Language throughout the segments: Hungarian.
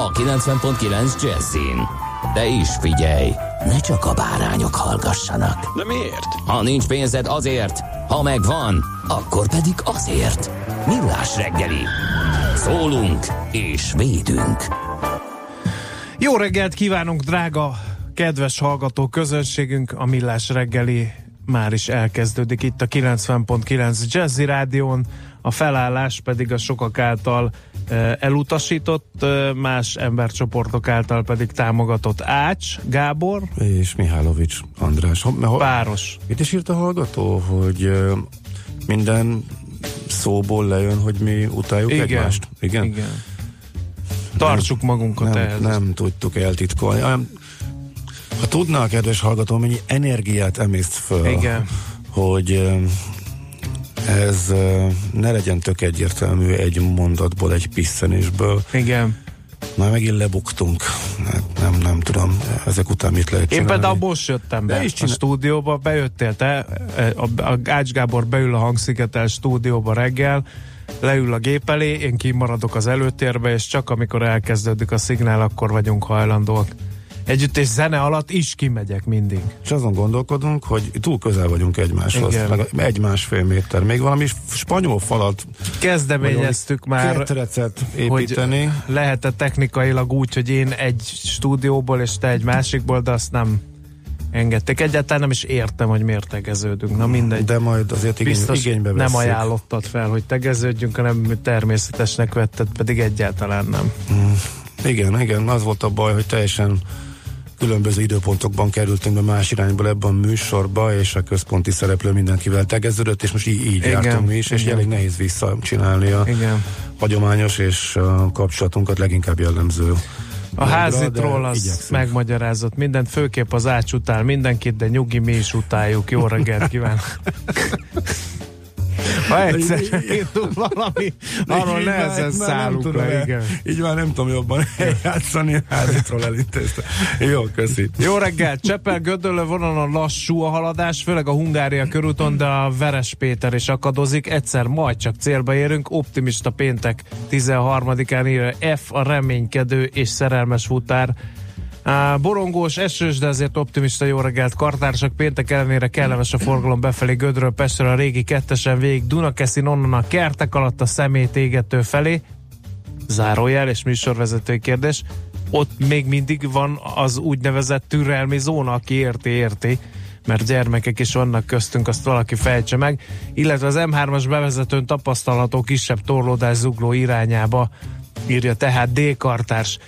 a 90.9 Jazzin. De is figyelj, ne csak a bárányok hallgassanak. De miért? Ha nincs pénzed azért, ha megvan, akkor pedig azért. Millás reggeli. Szólunk és védünk. Jó reggelt kívánunk, drága, kedves hallgató közönségünk! A Millás reggeli már is elkezdődik itt a 90.9 Jazzy Rádión, a felállás pedig a sokak által elutasított, más embercsoportok által pedig támogatott Ács, Gábor, És Mihálovics András. Páros. Itt is írt a hallgató, hogy minden szóból lejön, hogy mi utáljuk Igen. egymást. Igen? Igen. Tartsuk magunkat Nem, ehhez. nem tudtuk eltitkolni. Ha tudná a kedves hallgató, mennyi energiát emészt föl, Igen. hogy ez ne legyen tök egyértelmű egy mondatból, egy piszenésből. Igen. Már megint lebuktunk. Hát nem, nem tudom, ezek után mit lehet Én csinálni. például most jöttem be is a stúdióba, bejöttél te, a, a Ács Gábor beül a hangszigetel stúdióba reggel, leül a gép elé, én kimaradok az előtérbe, és csak amikor elkezdődik a szignál, akkor vagyunk hajlandóak. Együtt és zene alatt is kimegyek mindig. És azon gondolkodunk, hogy túl közel vagyunk egymáshoz. Igen. Legalább Egy-másfél méter. Még valami spanyol falat, Kezdeményeztük már, ketrecet hogy építeni. lehet-e technikailag úgy, hogy én egy stúdióból és te egy másikból, de azt nem engedték. Egyáltalán nem is értem, hogy miért tegeződünk. Na mindegy. De majd azért igény, Biztos igénybe nem vesszük. ajánlottad fel, hogy tegeződjünk, hanem természetesnek vetted, pedig egyáltalán nem. Igen, igen, az volt a baj, hogy teljesen különböző időpontokban kerültünk be más irányból ebben a műsorba, és a központi szereplő mindenkivel tegeződött, és most így, így Igen, jártunk mi is, és igen. elég nehéz visszacsinálni a Igen. hagyományos és a kapcsolatunkat leginkább jellemző. A házitról de az igyekszünk. megmagyarázott mindent, főképp az ács utál mindenkit, de nyugi, mi is utáljuk. Jó reggelt kívánok! Ha egyszer indul valami, arról nehezen szállunk le, igen. Így már nem tudom jobban eljátszani, házitról elintézte. Jó, köszi. Jó reggelt! Csepel Gödöllő vonalon lassú a haladás, főleg a Hungária körúton, de a Veres Péter is akadozik. Egyszer majd csak célba érünk. Optimista péntek 13-án írja F a reménykedő és szerelmes futár. Borongós, esős, de azért optimista jó reggelt kartársak. Péntek ellenére kellemes a forgalom befelé Gödről, Pestre a régi kettesen végig Dunakeszin, onnan a kertek alatt a szemét égető felé. Zárójel és műsorvezetői kérdés. Ott még mindig van az úgynevezett türelmi zóna, aki érti, érti mert gyermekek is vannak köztünk, azt valaki fejtse meg, illetve az M3-as bevezetőn tapasztalható kisebb torlódás zugló irányába írja tehát D-kartárs.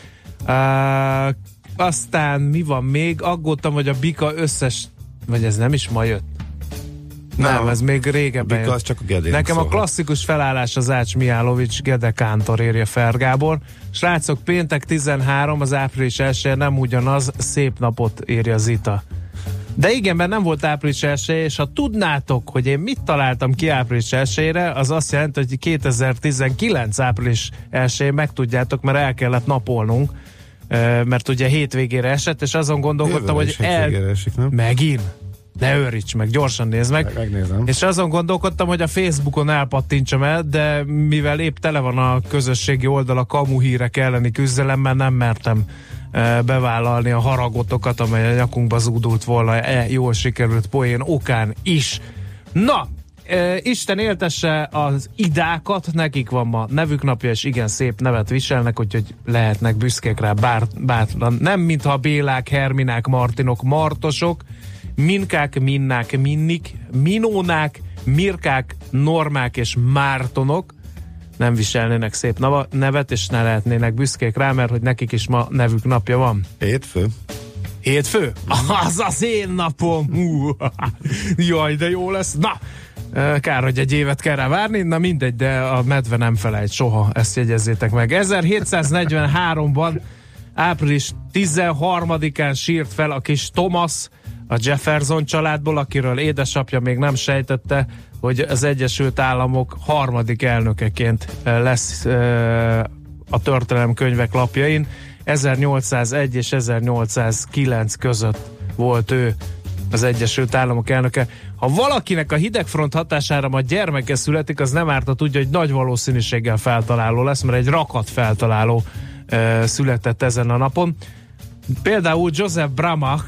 Uh, aztán mi van még? Aggódtam, hogy a Bika összes, vagy ez nem is ma jött. Nem, Nem, ez még régebben Bika az csak a Gedének Nekem a szól. klasszikus felállás az Ács Mijálovics, Gede Kántor írja Fergábor. Srácok, péntek 13, az április 1 nem ugyanaz, szép napot írja Zita. De igen, mert nem volt április 1 és ha tudnátok, hogy én mit találtam ki április 1 az azt jelenti, hogy 2019 április 1 megtudjátok, mert el kellett napolnunk, mert ugye hétvégére esett, és azon gondolkodtam, Jövőre hogy hétvégére esik, nem? Megint? Ne őríts meg, gyorsan nézd meg. Megnézem. És azon gondolkodtam, hogy a Facebookon elpattintsam el, de mivel épp tele van a közösségi oldal a kamu hírek elleni küzdelemmel, nem mertem bevállalni a haragotokat, amely a nyakunkba zúdult volna e jól sikerült poén okán is. Na, e, Isten éltesse az idákat, nekik van ma nevük napja, és igen szép nevet viselnek, úgyhogy lehetnek büszkék rá bár, bátran. Nem mintha Bélák, Herminák, Martinok, Martosok, Minkák, Minnák, Minnik, Minónák, Mirkák, Normák és Mártonok nem viselnének szép nava, nevet, és ne lehetnének büszkék rá, mert hogy nekik is ma nevük napja van. Hétfő? Hétfő? Az az én napom! Hú, jaj, de jó lesz! Na, Kár, hogy egy évet kell rá várni, na mindegy, de a medve nem felejt soha, ezt jegyezzétek meg. 1743-ban április 13-án sírt fel a kis Thomas a Jefferson családból, akiről édesapja még nem sejtette, hogy az Egyesült Államok harmadik elnökeként lesz a történelem könyvek lapjain. 1801 és 1809 között volt ő az Egyesült Államok elnöke. Ha valakinek a hidegfront hatására ma gyermeke születik, az nem árt, a tudja, hogy nagy valószínűséggel feltaláló lesz, mert egy rakat feltaláló e, született ezen a napon. Például Joseph Bramach,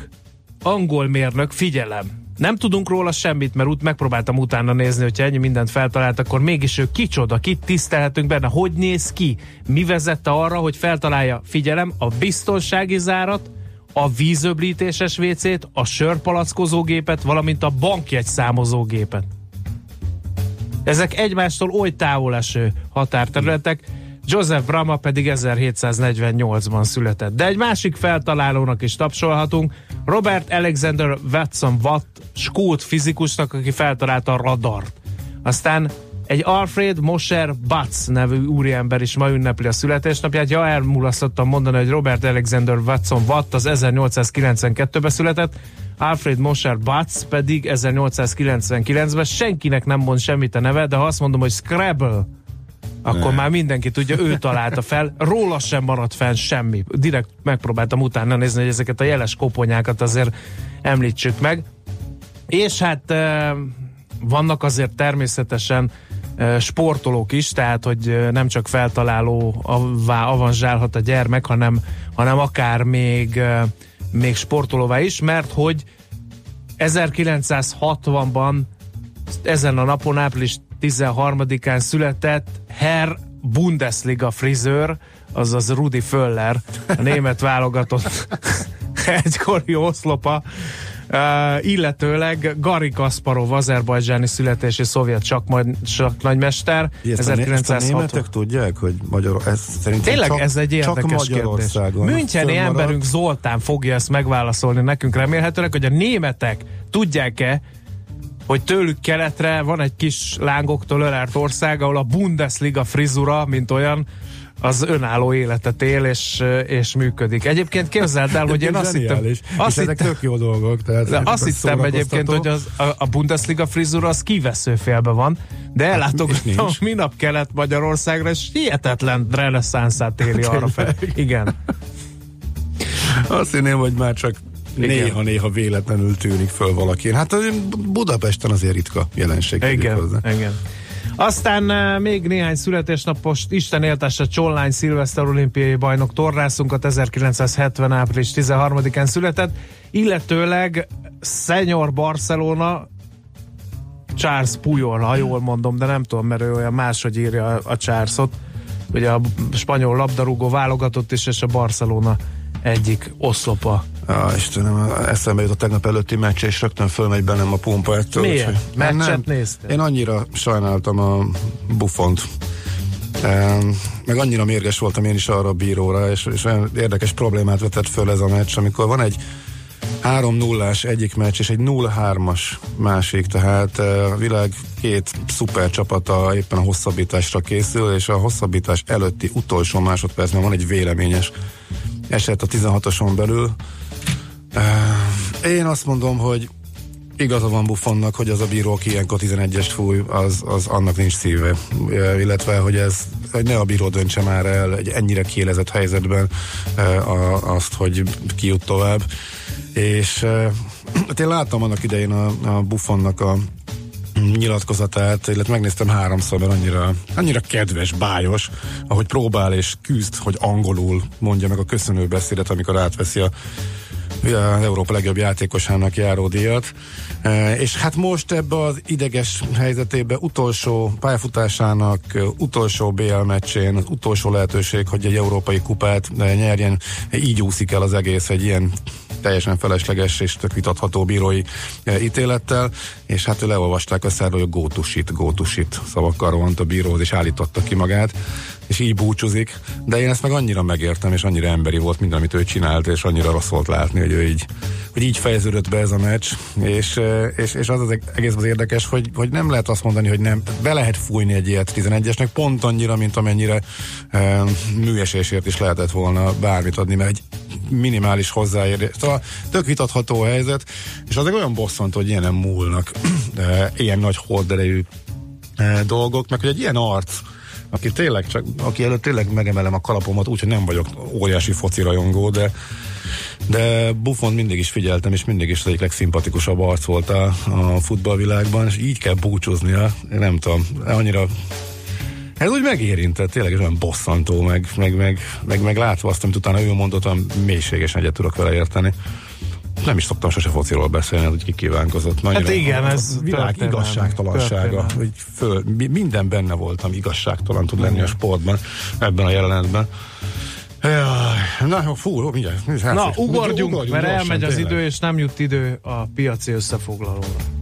angol mérnök, figyelem, nem tudunk róla semmit, mert út megpróbáltam utána nézni, hogyha ennyi mindent feltalált, akkor mégis ő kicsoda, kit tisztelhetünk benne, hogy néz ki, mi vezette arra, hogy feltalálja, figyelem, a biztonsági zárat, a vízöblítéses WC-t, a sörpalackozógépet, valamint a bankjegy számozógépet. Ezek egymástól oly távol eső határterületek, Joseph Brahma pedig 1748-ban született. De egy másik feltalálónak is tapsolhatunk, Robert Alexander Watson Watt, skót fizikusnak, aki feltalálta a radart. Aztán egy Alfred Mosher Butz nevű úriember is ma ünnepli a születésnapját. Ja, elmulasztottam mondani, hogy Robert Alexander Watson Watt az 1892-ben született, Alfred Mosher Butz pedig 1899-ben. Senkinek nem mond semmit a neve, de ha azt mondom, hogy Scrabble, akkor ne. már mindenki tudja, ő találta fel, róla sem maradt fenn semmi. Direkt megpróbáltam utána nézni, hogy ezeket a jeles koponyákat azért említsük meg. És hát vannak azért természetesen sportolók is, tehát hogy nem csak feltaláló avanzsálhat a gyermek, hanem, hanem akár még, még sportolóvá is, mert hogy 1960-ban ezen a napon, április 13-án született Herr Bundesliga frizőr, azaz Rudi Föller, a német válogatott egykori oszlopa, Uh, illetőleg Gari Kasparov, azerbajdzsáni születési szovjet csak, majd, csak nagymester. Ezt 1960. a németek tudják, hogy Magyar, ez szerintem Tényleg csak, ez egy érdekes kérdés. Müncheni emberünk Zoltán fogja ezt megválaszolni nekünk remélhetőleg, hogy a németek tudják-e, hogy tőlük keletre van egy kis lángoktól ölelt ország, ahol a Bundesliga frizura, mint olyan, az önálló életet él és, és működik. Egyébként képzeld el, hogy én azt hittem... Azt hittem, tök jó dolgok. Tehát de azt hittem egyébként, hogy az, a, a Bundesliga frizura az kivesző félbe van, de hát ellátogattam hát, minap kelet Magyarországra, és hihetetlen reneszánszát éli arra fel. Igen. Azt hinném, hogy már csak néha-néha véletlenül tűnik föl valaki. Hát Budapesten azért ritka jelenség. Igen, igen. Aztán uh, még néhány születésnapos Isten éltesse Csollány Szilveszter olimpiai bajnok torrászunkat 1970. április 13-án született, illetőleg Senior Barcelona Charles Puyol, ha jól mondom, de nem tudom, mert ő olyan máshogy írja a Charlesot. Ugye a spanyol labdarúgó válogatott is, és a Barcelona egyik oszlopa. Ah, Istenem, eszembe a tegnap előtti meccs, és rögtön fölmegy bennem a pumpa ettől. Miért? Hogy, Meccset nem, Én annyira sajnáltam a buffont. Um, meg annyira mérges voltam én is arra a bíróra, és, és olyan érdekes problémát vetett föl ez a meccs, amikor van egy 3-0-ás egyik meccs, és egy 0-3-as másik, tehát a világ két szuper csapata éppen a hosszabbításra készül, és a hosszabbítás előtti utolsó másodpercben van egy véleményes eset a 16-oson belül. Én azt mondom, hogy igaza van Buffonnak, hogy az a bíró, aki ilyenkor 11-est fúj, az, az annak nincs szíve. Illetve, hogy ez hogy ne a bíró döntse már el egy ennyire kiélezett helyzetben azt, hogy ki jut tovább. És hát én láttam annak idején a, a Buffonnak a nyilatkozatát, illetve megnéztem háromszor, mert annyira, annyira kedves, bájos, ahogy próbál és küzd, hogy angolul mondja meg a köszönő beszédet, amikor átveszi a Európa legjobb játékosának járó díjat. E, és hát most ebbe az ideges helyzetében utolsó pályafutásának, utolsó BL meccsén, az utolsó lehetőség, hogy egy európai kupát nyerjen, így úszik el az egész egy ilyen teljesen felesleges és tök vitatható bírói ítélettel, és hát leolvasták a szárról, hogy to shit szavakkal rohant a bíróhoz, és állította ki magát és így búcsúzik, de én ezt meg annyira megértem, és annyira emberi volt minden, amit ő csinált, és annyira rossz volt látni, hogy ő így, hogy így fejeződött be ez a meccs, és, és, és az az egész az érdekes, hogy, hogy nem lehet azt mondani, hogy nem, be lehet fújni egy ilyet 11-esnek, pont annyira, mint amennyire e, műesésért is lehetett volna bármit adni, mert egy minimális hozzáérés. Szóval tök vitatható helyzet, és az egy olyan bosszant, hogy ilyen nem múlnak e, ilyen nagy horderejű dolgok, meg hogy egy ilyen arc, aki tényleg csak, aki előtt tényleg megemelem a kalapomat, úgyhogy nem vagyok óriási foci rajongó, de de Buffon mindig is figyeltem, és mindig is az egyik legszimpatikusabb arc volt a, a futballvilágban, és így kell búcsúznia, nem tudom, annyira ez úgy megérintett, tényleg olyan bosszantó, meg, meg, meg, meg, meg látva azt, amit utána ő mondott, olyan mélységesen egyet tudok vele érteni. Nem is szoktam sose fociról beszélni, hogy ki kívánkozott. hát igen, ez a világ igazságtalansága. Hogy föl, minden benne voltam, igazságtalan tud lenni a sportban, ebben a jelenetben. Na, fú, mindjárt. mindjárt Na, ugorjunk, ugorjunk mert elmegy az idő, és nem jut idő a piaci összefoglalóra.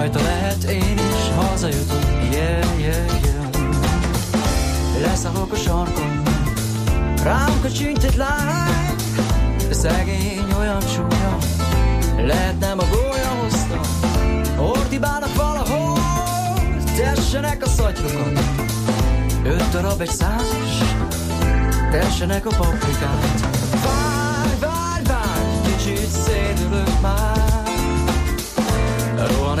Rajta lehet én is hazajutok, yeah, yeah, yeah. Leszállok a sarkon, rám kacsint egy lány, de szegény olyan csúnya, lehet nem a gólya hozta, ordibálnak valahol, tessenek a szatyrokon. Öt darab egy százas, tessenek a paprikát. Várj, várj, várj, kicsit szédülök már,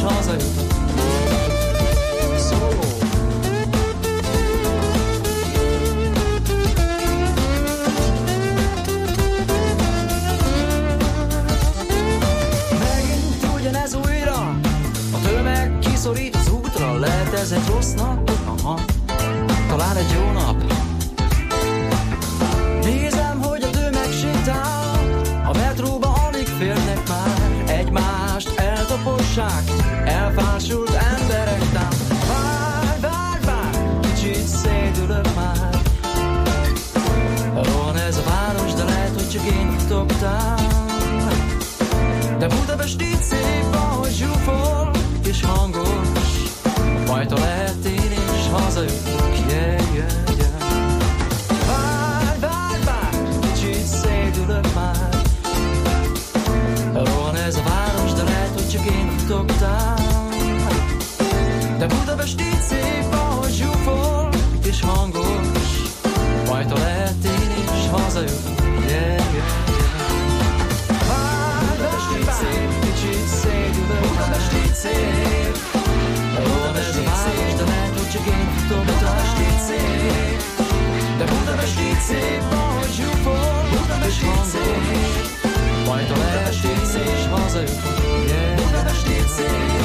és hazajutott. Szóló. A tömeg kiszorít az útra, lehet ez egy rossz nap? Aha, talán egy jó nap. Nézem, hogy a tömeg sétál, a metróba alig férnek már egymást eltapossák fásult emberek tám. Várj, várj, várj, kicsit szédülök már. Rohan ez a város, de lehet, hogy csak én toptál. De Budapest így szép, ahogy zsúfol és hangos. Fajta lehet én is hazajutok, yeah, yeah. estét szép, ahogy zsúfol és hangos. Rajta lehet én is hazajutni. Yeah, yeah. Budapest szép, kicsit szép, Budapest. Budapest a város, de lehet, hogy csak én tudom, Budapest szép. De Budapest szép, ahogy zsúfol, Budapest szép. Majd a lehetés és hazajutunk, yeah. Budapest szép.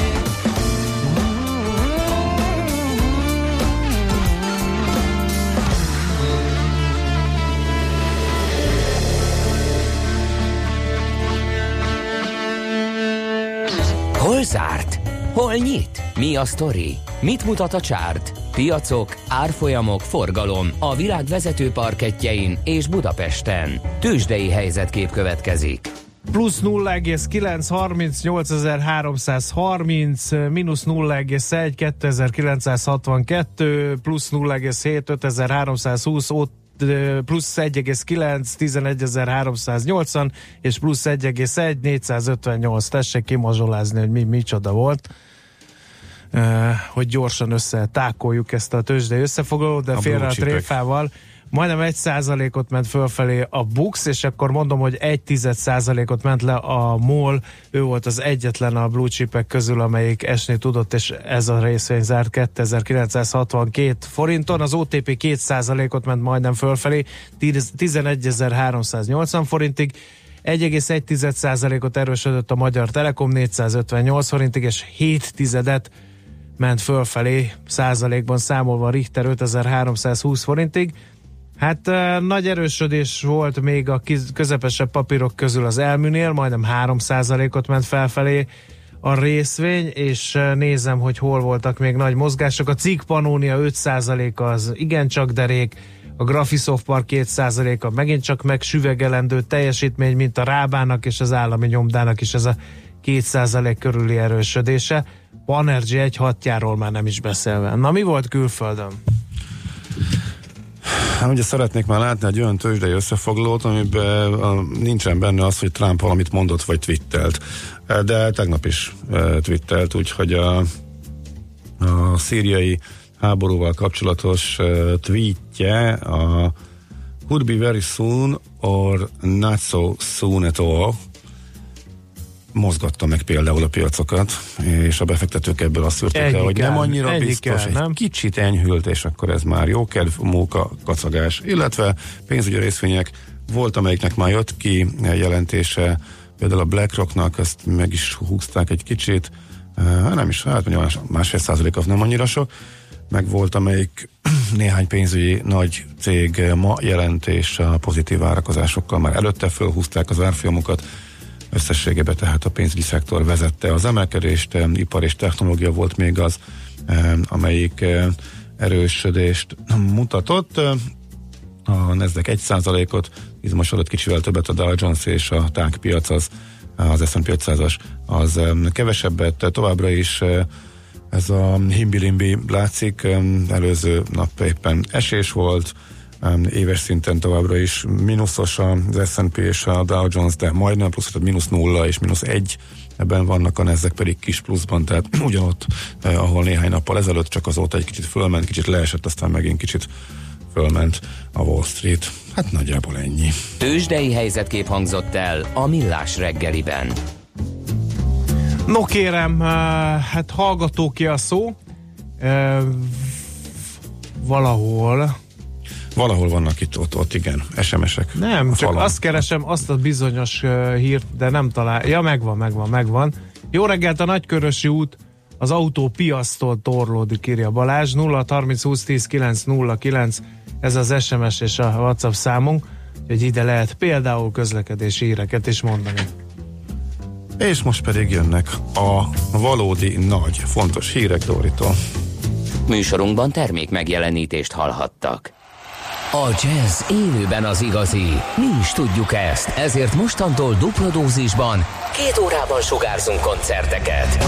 Hol zárt? Hol nyit? Mi a sztori? Mit mutat a csárt? Piacok, árfolyamok, forgalom a világ vezető parketjein és Budapesten. Tősdei helyzetkép következik. Plusz 0,938.330, mínusz 0,1, 2962, plusz 0,7, 5320, ott plusz 1,9, 11.380, és plusz 1,1, 458. Tessék kimazsolázni, hogy mi micsoda volt. Hogy gyorsan összetákoljuk ezt a tőzsdei összefoglalót, de a félre a tréfával. Majdnem egy százalékot ment fölfelé a Bux, és akkor mondom, hogy egy tized százalékot ment le a MOL, ő volt az egyetlen a blue chipek közül, amelyik esni tudott, és ez a részvény zárt 2962 forinton, az OTP 2 százalékot ment majdnem fölfelé, 11.380 forintig, 1,1%-ot erősödött a Magyar Telekom 458 forintig, és 7 tizedet ment fölfelé, százalékban számolva Richter 5320 forintig. Hát nagy erősödés volt még a közepesebb papírok közül az elműnél, majdnem 3% ot ment felfelé a részvény, és nézem, hogy hol voltak még nagy mozgások. A cikk Panónia 5% az igencsak derék, a Graphisoft Park 2% a megint csak megsüvegelendő teljesítmény, mint a Rábának és az állami nyomdának is ez a 2% körüli erősödése. Panergy egy hatjáról már nem is beszélve. Na mi volt külföldön? Hát ugye szeretnék már látni egy olyan tőzsdei összefoglalót, amiben nincsen benne az, hogy Trump valamit mondott vagy twittelt. De tegnap is twittelt, úgyhogy a, a szíriai háborúval kapcsolatos tweetje a Would be very soon or not so soon at all mozgatta meg például a piacokat, és a befektetők ebből azt szűrték el, hogy nem annyira biztos, kell, nem? egy kicsit enyhült, és akkor ez már jó kedv, móka, kacagás, illetve pénzügyi részvények volt, amelyiknek már jött ki jelentése, például a BlackRocknak, ezt meg is húzták egy kicsit, nem is, hát mondjuk másfél százalék az nem annyira sok, meg volt, amelyik néhány pénzügyi nagy cég ma jelentés a pozitív várakozásokkal már előtte fölhúzták az árfolyamokat, Összességében tehát a pénzügyi szektor vezette az emelkedést, ipar és technológia volt még az, amelyik erősödést mutatott. A Nasdaq 1%-ot, izmosodott kicsivel többet a Dow Jones és a tánk piac az, az S&P 500-as az kevesebbet, továbbra is ez a himbilimbi látszik, előző nap éppen esés volt, éves szinten továbbra is mínuszos az S&P és a Dow Jones, de majdnem plusz, tehát mínusz nulla és mínusz egy, ebben vannak a ezek pedig kis pluszban, tehát ugyanott, eh, ahol néhány nappal ezelőtt csak azóta egy kicsit fölment, kicsit leesett, aztán megint kicsit fölment a Wall Street. Hát nagyjából ennyi. Tőzsdei helyzetkép hangzott el a Millás reggeliben. No kérem, eh, hát hallgató ki a szó. Eh, valahol Valahol vannak itt, ott, ott igen, SMS-ek. Nem, csak falon. azt keresem, azt a bizonyos uh, hírt, de nem talál. Ja, megvan, megvan, megvan. Jó reggelt, a Nagykörösi út az autó piasztól torlódik, írja Balázs. 0 30 20 10 9 0 9 ez az SMS és a WhatsApp számunk, hogy ide lehet például közlekedési híreket is mondani. És most pedig jönnek a valódi nagy, fontos hírek Doritól. Műsorunkban termék megjelenítést hallhattak. A jazz élőben az igazi. Mi is tudjuk ezt, ezért mostantól dupla dózisban két órában sugárzunk koncerteket.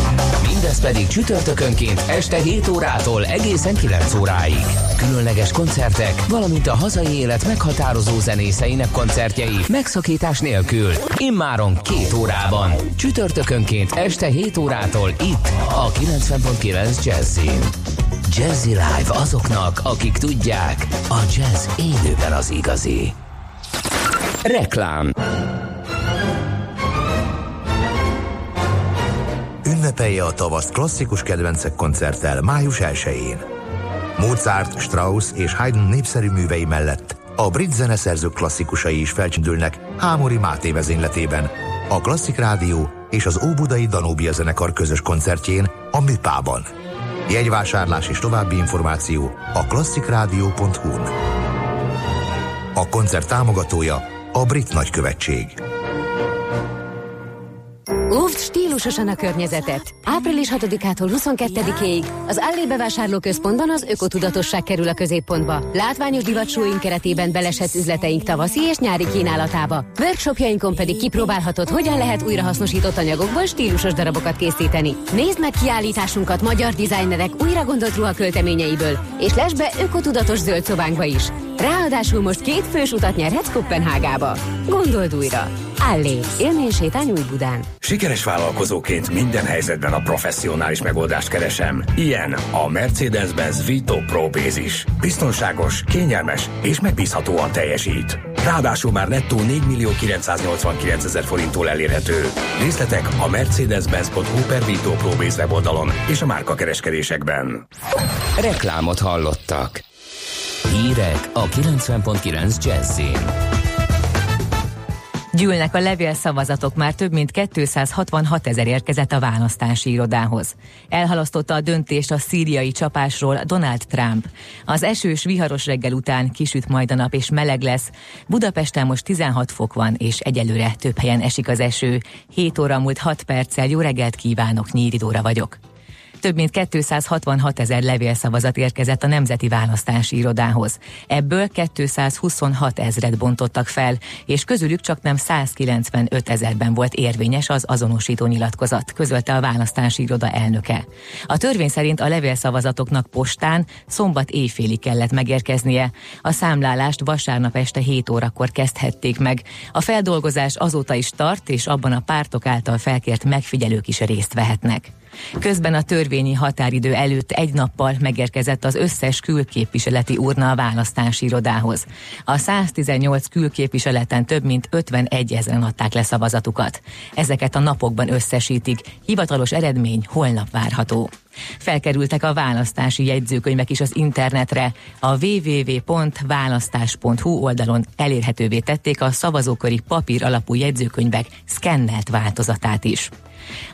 Mindez pedig csütörtökönként este 7 órától egészen 9 óráig. Különleges koncertek, valamint a hazai élet meghatározó zenészeinek koncertjei megszakítás nélkül. Immáron két órában. Csütörtökönként este 7 órától itt a 90.9 Jazzin. Jazzy Live azoknak, akik tudják, a jazz élőben az igazi. Reklám Ünnepelje a tavaszt klasszikus kedvencek koncerttel május 1-én. Mozart, Strauss és Haydn népszerű művei mellett a brit zeneszerzők klasszikusai is felcsendülnek Hámori Máté vezényletében. A Klasszik Rádió és az Óbudai Danóbia zenekar közös koncertjén a Műpában. Jegyvásárlás és további információ a klasszikrádió.hu-n. A koncert támogatója a Brit Nagykövetség. Óvd stílusosan a környezetet! Április 6-ától 22-ig az Allé bevásárlóközpontban az ökotudatosság kerül a középpontba. Látványos divatsóink keretében belesett üzleteink tavaszi és nyári kínálatába. Workshopjainkon pedig kipróbálhatod, hogyan lehet újrahasznosított anyagokból stílusos darabokat készíteni. Nézd meg kiállításunkat magyar dizájnerek újra gondolt ruhakölteményeiből, és lesz be ökotudatos zöld szobánkba is. Ráadásul most két fős utat nyerhetsz Kopenhágába. Gondold újra! Allé, élménysétány új Budán. Sikeres vállalkozóként minden helyzetben a professzionális megoldást keresem. Ilyen a Mercedes-Benz Vito Pro Bázis. Biztonságos, kényelmes és megbízhatóan teljesít. Ráadásul már nettó 4 millió 989 ezer forinttól elérhető. Részletek a mercedes-benz.hu per Vito Pro Base weboldalon és a márka kereskedésekben. Reklámot hallottak. Hírek a 90.9 Jazzin. Gyűlnek a levélszavazatok, már több mint 266 ezer érkezett a választási irodához. Elhalasztotta a döntést a szíriai csapásról Donald Trump. Az esős, viharos reggel után kisüt majd a nap és meleg lesz. Budapesten most 16 fok van, és egyelőre több helyen esik az eső. 7 óra múlt 6 perccel jó reggelt kívánok, Nyíridóra vagyok. Több mint 266 ezer levélszavazat érkezett a Nemzeti Választási Irodához. Ebből 226 ezret bontottak fel, és közülük csak nem 195 ezerben volt érvényes az azonosító nyilatkozat, közölte a választási iroda elnöke. A törvény szerint a levélszavazatoknak postán szombat éjfélig kellett megérkeznie. A számlálást vasárnap este 7 órakor kezdhették meg. A feldolgozás azóta is tart, és abban a pártok által felkért megfigyelők is részt vehetnek. Közben a törvényi határidő előtt egy nappal megérkezett az összes külképviseleti urna a választási irodához. A 118 külképviseleten több mint 51 ezeren adták le szavazatukat. Ezeket a napokban összesítik, hivatalos eredmény holnap várható. Felkerültek a választási jegyzőkönyvek is az internetre. A www.választás.hu oldalon elérhetővé tették a szavazóköri papír alapú jegyzőkönyvek szkennelt változatát is.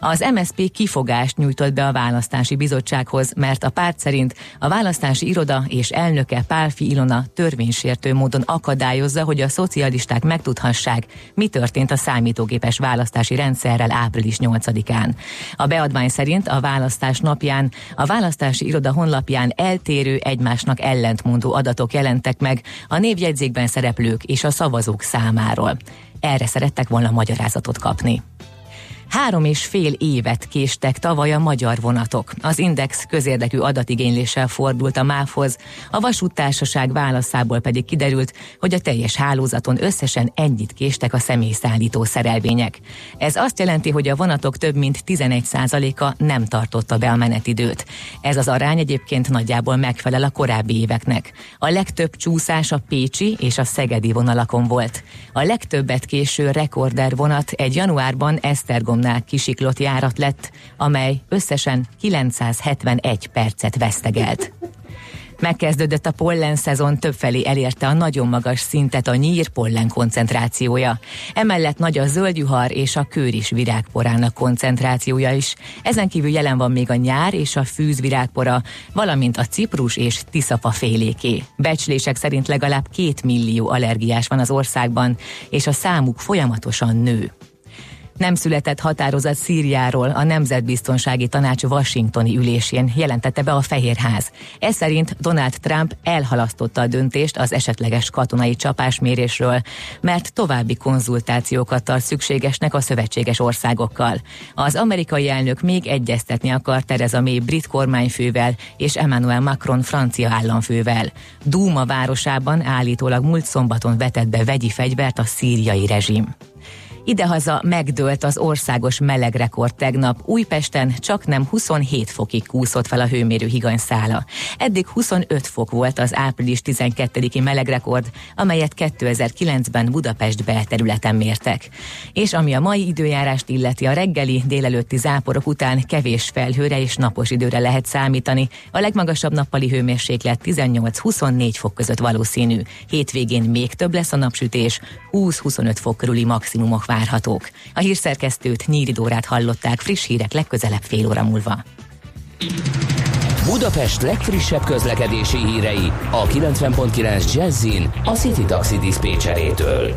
Az MSP kifogást nyújtott be a választási bizottsághoz, mert a párt szerint a választási iroda és elnöke Pálfi Ilona törvénysértő módon akadályozza, hogy a szocialisták megtudhassák, mi történt a számítógépes választási rendszerrel április 8-án. A beadvány szerint a választás napján a választási iroda honlapján eltérő egymásnak ellentmondó adatok jelentek meg a névjegyzékben szereplők és a szavazók számáról. Erre szerettek volna magyarázatot kapni. Három és fél évet késtek tavaly a magyar vonatok. Az Index közérdekű adatigényléssel fordult a MÁV-hoz, a vasúttársaság válaszából pedig kiderült, hogy a teljes hálózaton összesen ennyit késtek a személyszállító szerelvények. Ez azt jelenti, hogy a vonatok több mint 11%-a nem tartotta be a menetidőt. Ez az arány egyébként nagyjából megfelel a korábbi éveknek. A legtöbb csúszás a Pécsi és a Szegedi vonalakon volt. A legtöbbet késő rekorder vonat egy januárban Esztergom Stockholmnál kisiklott járat lett, amely összesen 971 percet vesztegelt. Megkezdődött a pollen szezon, többfelé elérte a nagyon magas szintet a nyír pollen koncentrációja. Emellett nagy a zöldjuhar és a kőris virágporának koncentrációja is. Ezen kívül jelen van még a nyár és a fűz virágpora, valamint a ciprus és tiszafa féléké. Becslések szerint legalább két millió allergiás van az országban, és a számuk folyamatosan nő. Nem született határozat Szíriáról a Nemzetbiztonsági Tanács Washingtoni ülésén, jelentette be a Fehérház. Ez szerint Donald Trump elhalasztotta a döntést az esetleges katonai csapásmérésről, mert további konzultációkat tart szükségesnek a szövetséges országokkal. Az amerikai elnök még egyeztetni akar Tereza May brit kormányfővel és Emmanuel Macron francia államfővel. Dúma városában állítólag múlt szombaton vetett be vegyi fegyvert a szíriai rezsim. Idehaza megdőlt az országos melegrekord tegnap. Újpesten csak nem 27 fokig kúszott fel a hőmérő higanyszála. Eddig 25 fok volt az április 12-i melegrekord, amelyet 2009-ben Budapest belterületen mértek. És ami a mai időjárást illeti, a reggeli délelőtti záporok után kevés felhőre és napos időre lehet számítani. A legmagasabb nappali hőmérséklet 18-24 fok között valószínű. Hétvégén még több lesz a napsütés, 20-25 fok körüli maximumok várhatók. A hírszerkesztőt Nyíri Dórát hallották friss hírek legközelebb fél óra múlva. Budapest legfrissebb közlekedési hírei a 90.9 Jazzin a City Taxi Dispécsejétől.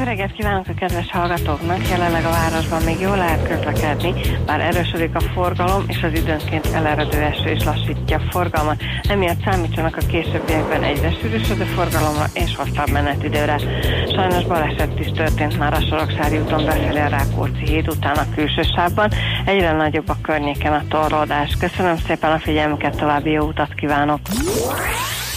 Jó reggelt kívánok a kedves hallgatóknak! Jelenleg a városban még jól lehet közlekedni, bár erősödik a forgalom, és az időnként eleredő eső is lassítja a forgalmat. Emiatt számítsanak a későbbiekben egyre sűrűsödő forgalomra és hosszabb menetidőre. Sajnos baleset is történt már a Soroksári úton befelé a Rákóczi híd után a külső sávban. Egyre nagyobb a környéken a torlódás. Köszönöm szépen a figyelmüket, további jó utat kívánok!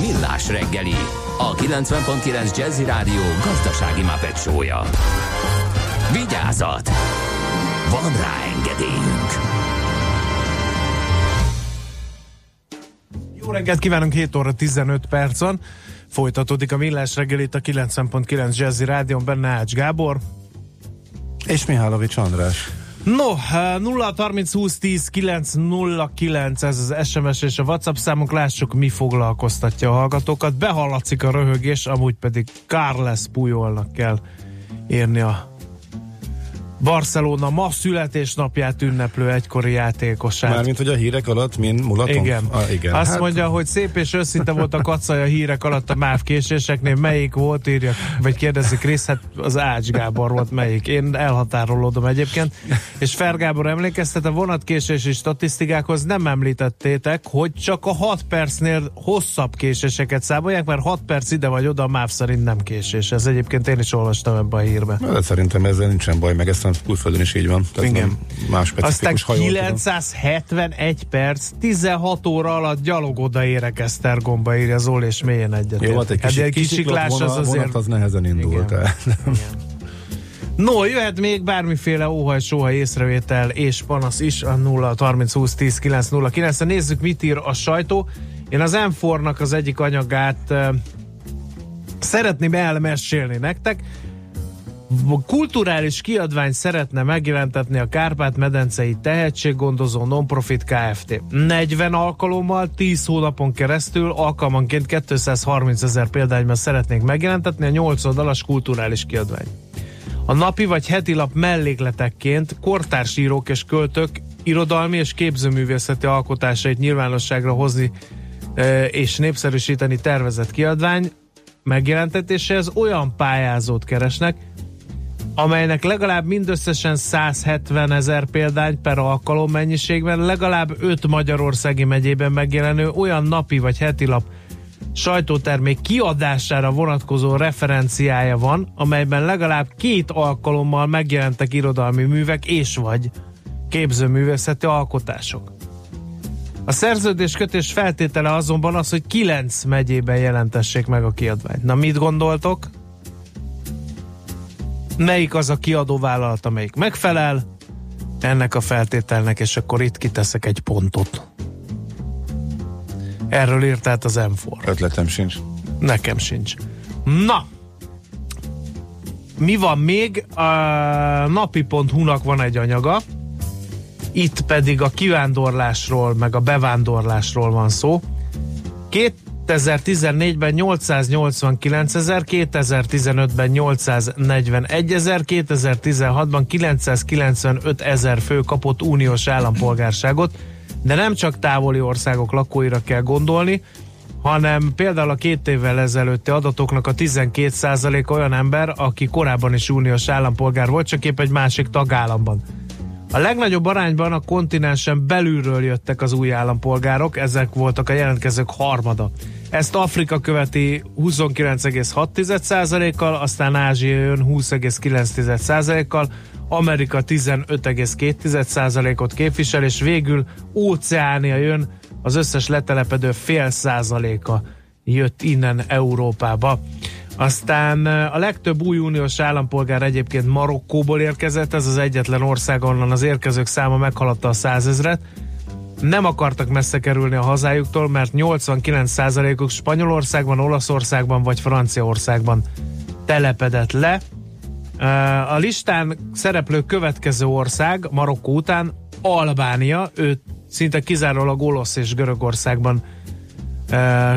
Millás reggeli, a 90.9 Jazzy Rádió gazdasági mapetsója. Vigyázat! Van rá engedélyünk! Jó reggelt kívánunk, 7 óra 15 percon. Folytatódik a millás reggel itt a 90.9 Jazzy Rádion, benne Ács Gábor. És Mihálovics András. No, 0 30 20 10 9 0 9 ez az SMS és a WhatsApp számunk, lássuk mi foglalkoztatja a hallgatókat. Behallatszik a röhögés, amúgy pedig Carles Pujolnak kell érni a Barcelona ma születésnapját ünneplő egykori játékosát. Mármint, hogy a hírek alatt min mulatunk? Igen. Ah, igen. Azt hát... mondja, hogy szép és őszinte volt a kacaj a hírek alatt a MÁV késéseknél. Melyik volt, írja, vagy kérdezi Krisz, hát az Ács Gábor volt melyik. Én elhatárolódom egyébként. És Fer Gábor emlékeztet, a vonatkésési statisztikákhoz nem említettétek, hogy csak a 6 percnél hosszabb késéseket számolják, mert 6 perc ide vagy oda a MÁV szerint nem késés. Ez egyébként én is olvastam ebbe a hírbe. De szerintem ezzel nincsen baj, meg ezt aztán külföldön is így van. Tehát Igen. Más Aztán 971 perc, 16 óra alatt gyalog odaérek Esztergomba, írja Zol, és mélyen egyet. Jó, hát egy kicsi, egy kisiklás vonat, az azért... Az nehezen indult el. No, jöhet még bármiféle óhaj-sóhaj észrevétel és panasz is a 0 30 20 10 9 0 9 Nézzük, mit ír a sajtó. Én az m az egyik anyagát uh, szeretném elmesélni nektek kulturális kiadvány szeretne megjelentetni a Kárpát-medencei tehetséggondozó Nonprofit Kft. 40 alkalommal, 10 hónapon keresztül alkalmanként 230 ezer példányban szeretnék megjelentetni a 8 oldalas kulturális kiadvány. A napi vagy heti lap mellékletekként kortársírók és költők irodalmi és képzőművészeti alkotásait nyilvánosságra hozni e, és népszerűsíteni tervezett kiadvány megjelentetéséhez olyan pályázót keresnek, amelynek legalább mindösszesen 170 ezer példány per alkalom mennyiségben legalább 5 Magyarországi megyében megjelenő olyan napi vagy heti lap sajtótermék kiadására vonatkozó referenciája van, amelyben legalább két alkalommal megjelentek irodalmi művek és vagy képzőművészeti alkotások. A szerződés kötés feltétele azonban az, hogy 9 megyében jelentessék meg a kiadványt. Na mit gondoltok? Melyik az a kiadóvállalat, amelyik megfelel ennek a feltételnek, és akkor itt kiteszek egy pontot. Erről írt át az m Ötletem sincs. Nekem sincs. Na, mi van még? A napi.hu-nak van egy anyaga, itt pedig a kivándorlásról, meg a bevándorlásról van szó. Két 2014-ben 889 ezer, 2015-ben 841 ezer, 2016-ban 995 ezer fő kapott uniós állampolgárságot, de nem csak távoli országok lakóira kell gondolni, hanem például a két évvel ezelőtti adatoknak a 12% olyan ember, aki korábban is uniós állampolgár volt, csak épp egy másik tagállamban. A legnagyobb arányban a kontinensen belülről jöttek az új állampolgárok, ezek voltak a jelentkezők harmada. Ezt Afrika követi 29,6%-kal, aztán Ázsia jön 20,9%-kal, Amerika 15,2%-ot képvisel, és végül Óceánia jön, az összes letelepedő fél százaléka jött innen Európába. Aztán a legtöbb új uniós állampolgár egyébként Marokkóból érkezett, ez az egyetlen ország, onnan az érkezők száma meghaladta a százezret. Nem akartak messze kerülni a hazájuktól, mert 89%-uk Spanyolországban, Olaszországban vagy Franciaországban telepedett le. A listán szereplő következő ország Marokkó után Albánia, ő szinte kizárólag olasz és Görögországban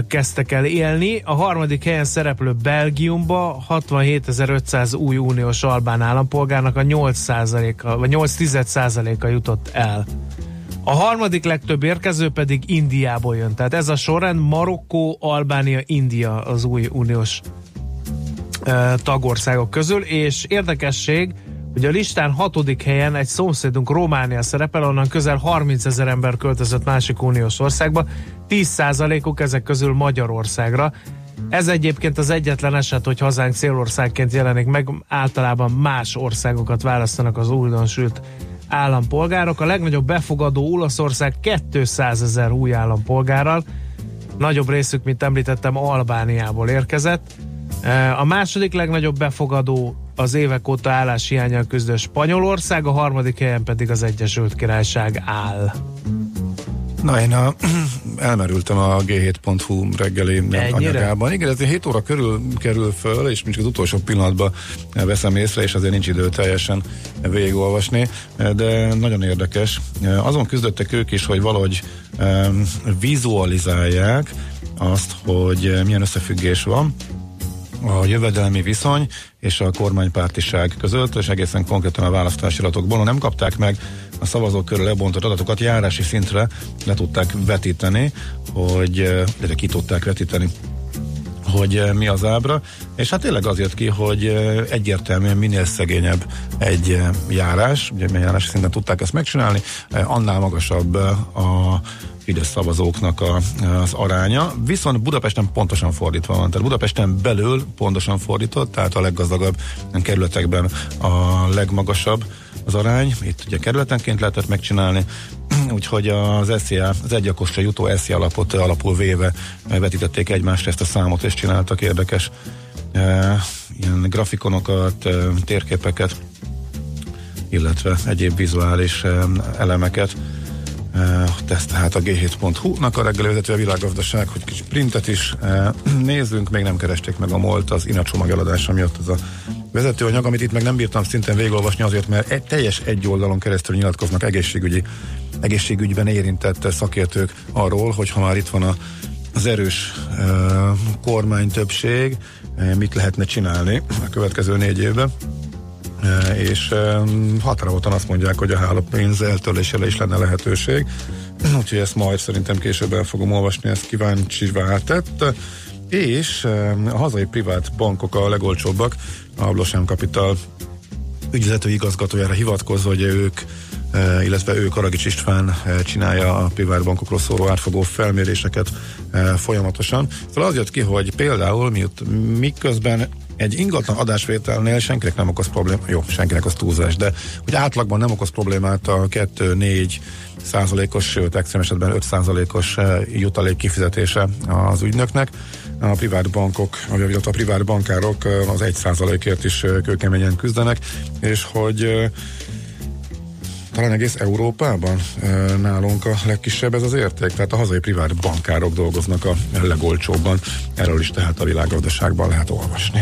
kezdtek el élni. A harmadik helyen szereplő Belgiumba 67.500 új uniós albán állampolgárnak a 8%-a, vagy 8% a jutott el. A harmadik legtöbb érkező pedig Indiából jön. Tehát ez a sorrend Marokkó, Albánia, India az új uniós tagországok közül, és érdekesség, hogy a listán hatodik helyen egy szomszédunk Románia szerepel, onnan közel 30 ezer ember költözött másik uniós országba, 10%-uk ezek közül Magyarországra. Ez egyébként az egyetlen eset, hogy hazánk célországként jelenik meg, általában más országokat választanak az újdonsült állampolgárok. A legnagyobb befogadó Olaszország 200 ezer új állampolgárral, nagyobb részük, mint említettem, Albániából érkezett. A második legnagyobb befogadó az évek óta álláshiányjal küzdő Spanyolország, a harmadik helyen pedig az Egyesült Királyság áll. Na, én a, elmerültem a g7.hu reggeli Ennyire? anyagában. Igen, ez 7 óra körül kerül föl, és mondjuk az utolsó pillanatban veszem észre, és azért nincs idő teljesen végigolvasni, de nagyon érdekes. Azon küzdöttek ők is, hogy valahogy um, vizualizálják azt, hogy milyen összefüggés van a jövedelmi viszony és a kormánypártiság között, és egészen konkrétan a választási adatokból. Nem kapták meg a szavazók körül lebontott adatokat járási szintre le tudták vetíteni, hogy, de ki tudták vetíteni hogy mi az ábra, és hát tényleg az jött ki, hogy egyértelműen minél szegényebb egy járás, ugye milyen járási szinten tudták ezt megcsinálni, annál magasabb a Fidesz szavazóknak a, az aránya, viszont Budapesten pontosan fordítva van, tehát Budapesten belül pontosan fordított, tehát a leggazdagabb kerületekben a legmagasabb az arány, itt ugye kerületenként lehetett megcsinálni, úgyhogy az SZIA, az egyakosra jutó SZIA alapot alapul véve vetítették egymásra ezt a számot, és csináltak érdekes e, ilyen grafikonokat, e, térképeket, illetve egyéb vizuális e, elemeket tesz tehát a g7.hu-nak a reggeli vezető a világgazdaság, hogy kicsit printet is. Nézzünk, még nem keresték meg a MOLT az INA csomageladása miatt ez a vezetőanyag, amit itt meg nem bírtam szintén végigolvasni azért, mert egy, teljes egy oldalon keresztül nyilatkoznak egészségügyi, egészségügyben érintett szakértők arról, hogy ha már itt van a, az erős uh, kormány többség, uh, mit lehetne csinálni a következő négy évben és határozottan azt mondják, hogy a hálapénz eltörlésére is lenne lehetőség. Úgyhogy ezt majd szerintem később el fogom olvasni, ezt kíváncsi váltett. És a hazai privát bankok a legolcsóbbak, a Blosem Capital ügyvezető igazgatójára hivatkozva, hogy ők illetve ő Karagics István csinálja a privát bankokról szóló átfogó felméréseket folyamatosan. Szóval az jött ki, hogy például miközben egy ingatlan adásvételnél senkinek nem okoz problémát, jó, senkinek az túlzás, de hogy átlagban nem okoz problémát a 2-4 százalékos, sőt, extrém esetben 5 százalékos eh, jutalék kifizetése az ügynöknek. A privát bankok, vagy a privát bankárok eh, az 1 százalékért is eh, kőkeményen küzdenek, és hogy talán egész Európában nálunk a legkisebb ez az érték, tehát a hazai privát bankárok dolgoznak a legolcsóbban. Erről is tehát a világgazdaságban lehet olvasni.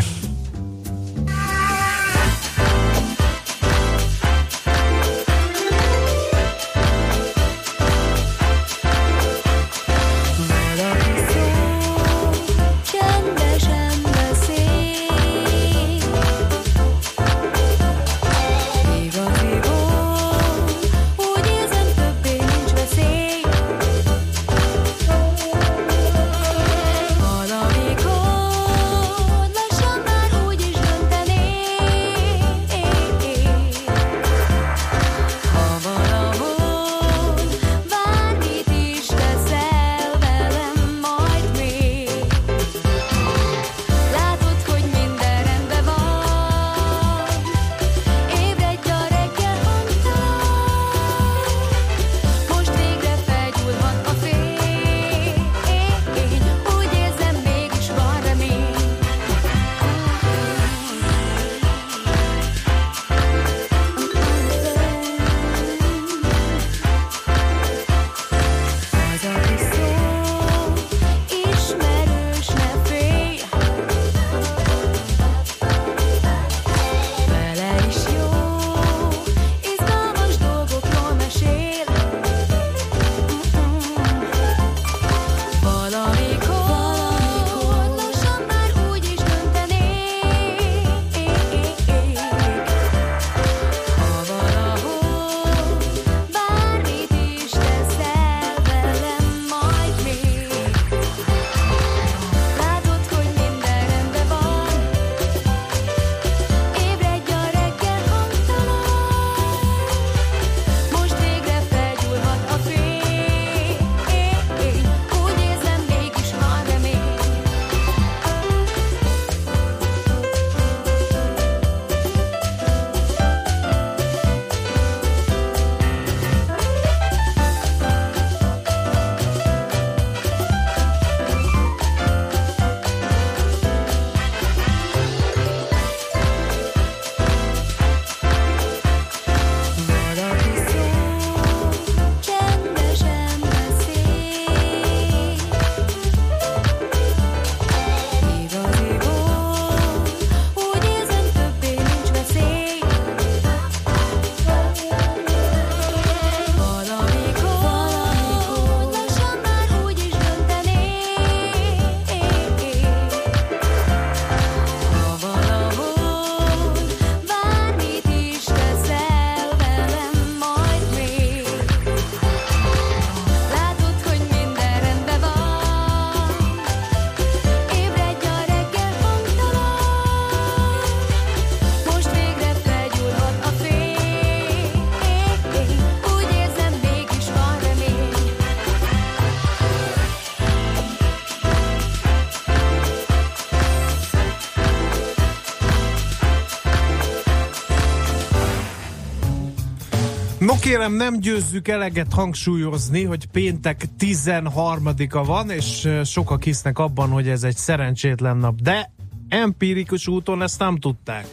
No kérem, nem győzzük eleget hangsúlyozni, hogy péntek 13-a van, és sokak hisznek abban, hogy ez egy szerencsétlen nap, de empirikus úton ezt nem tudták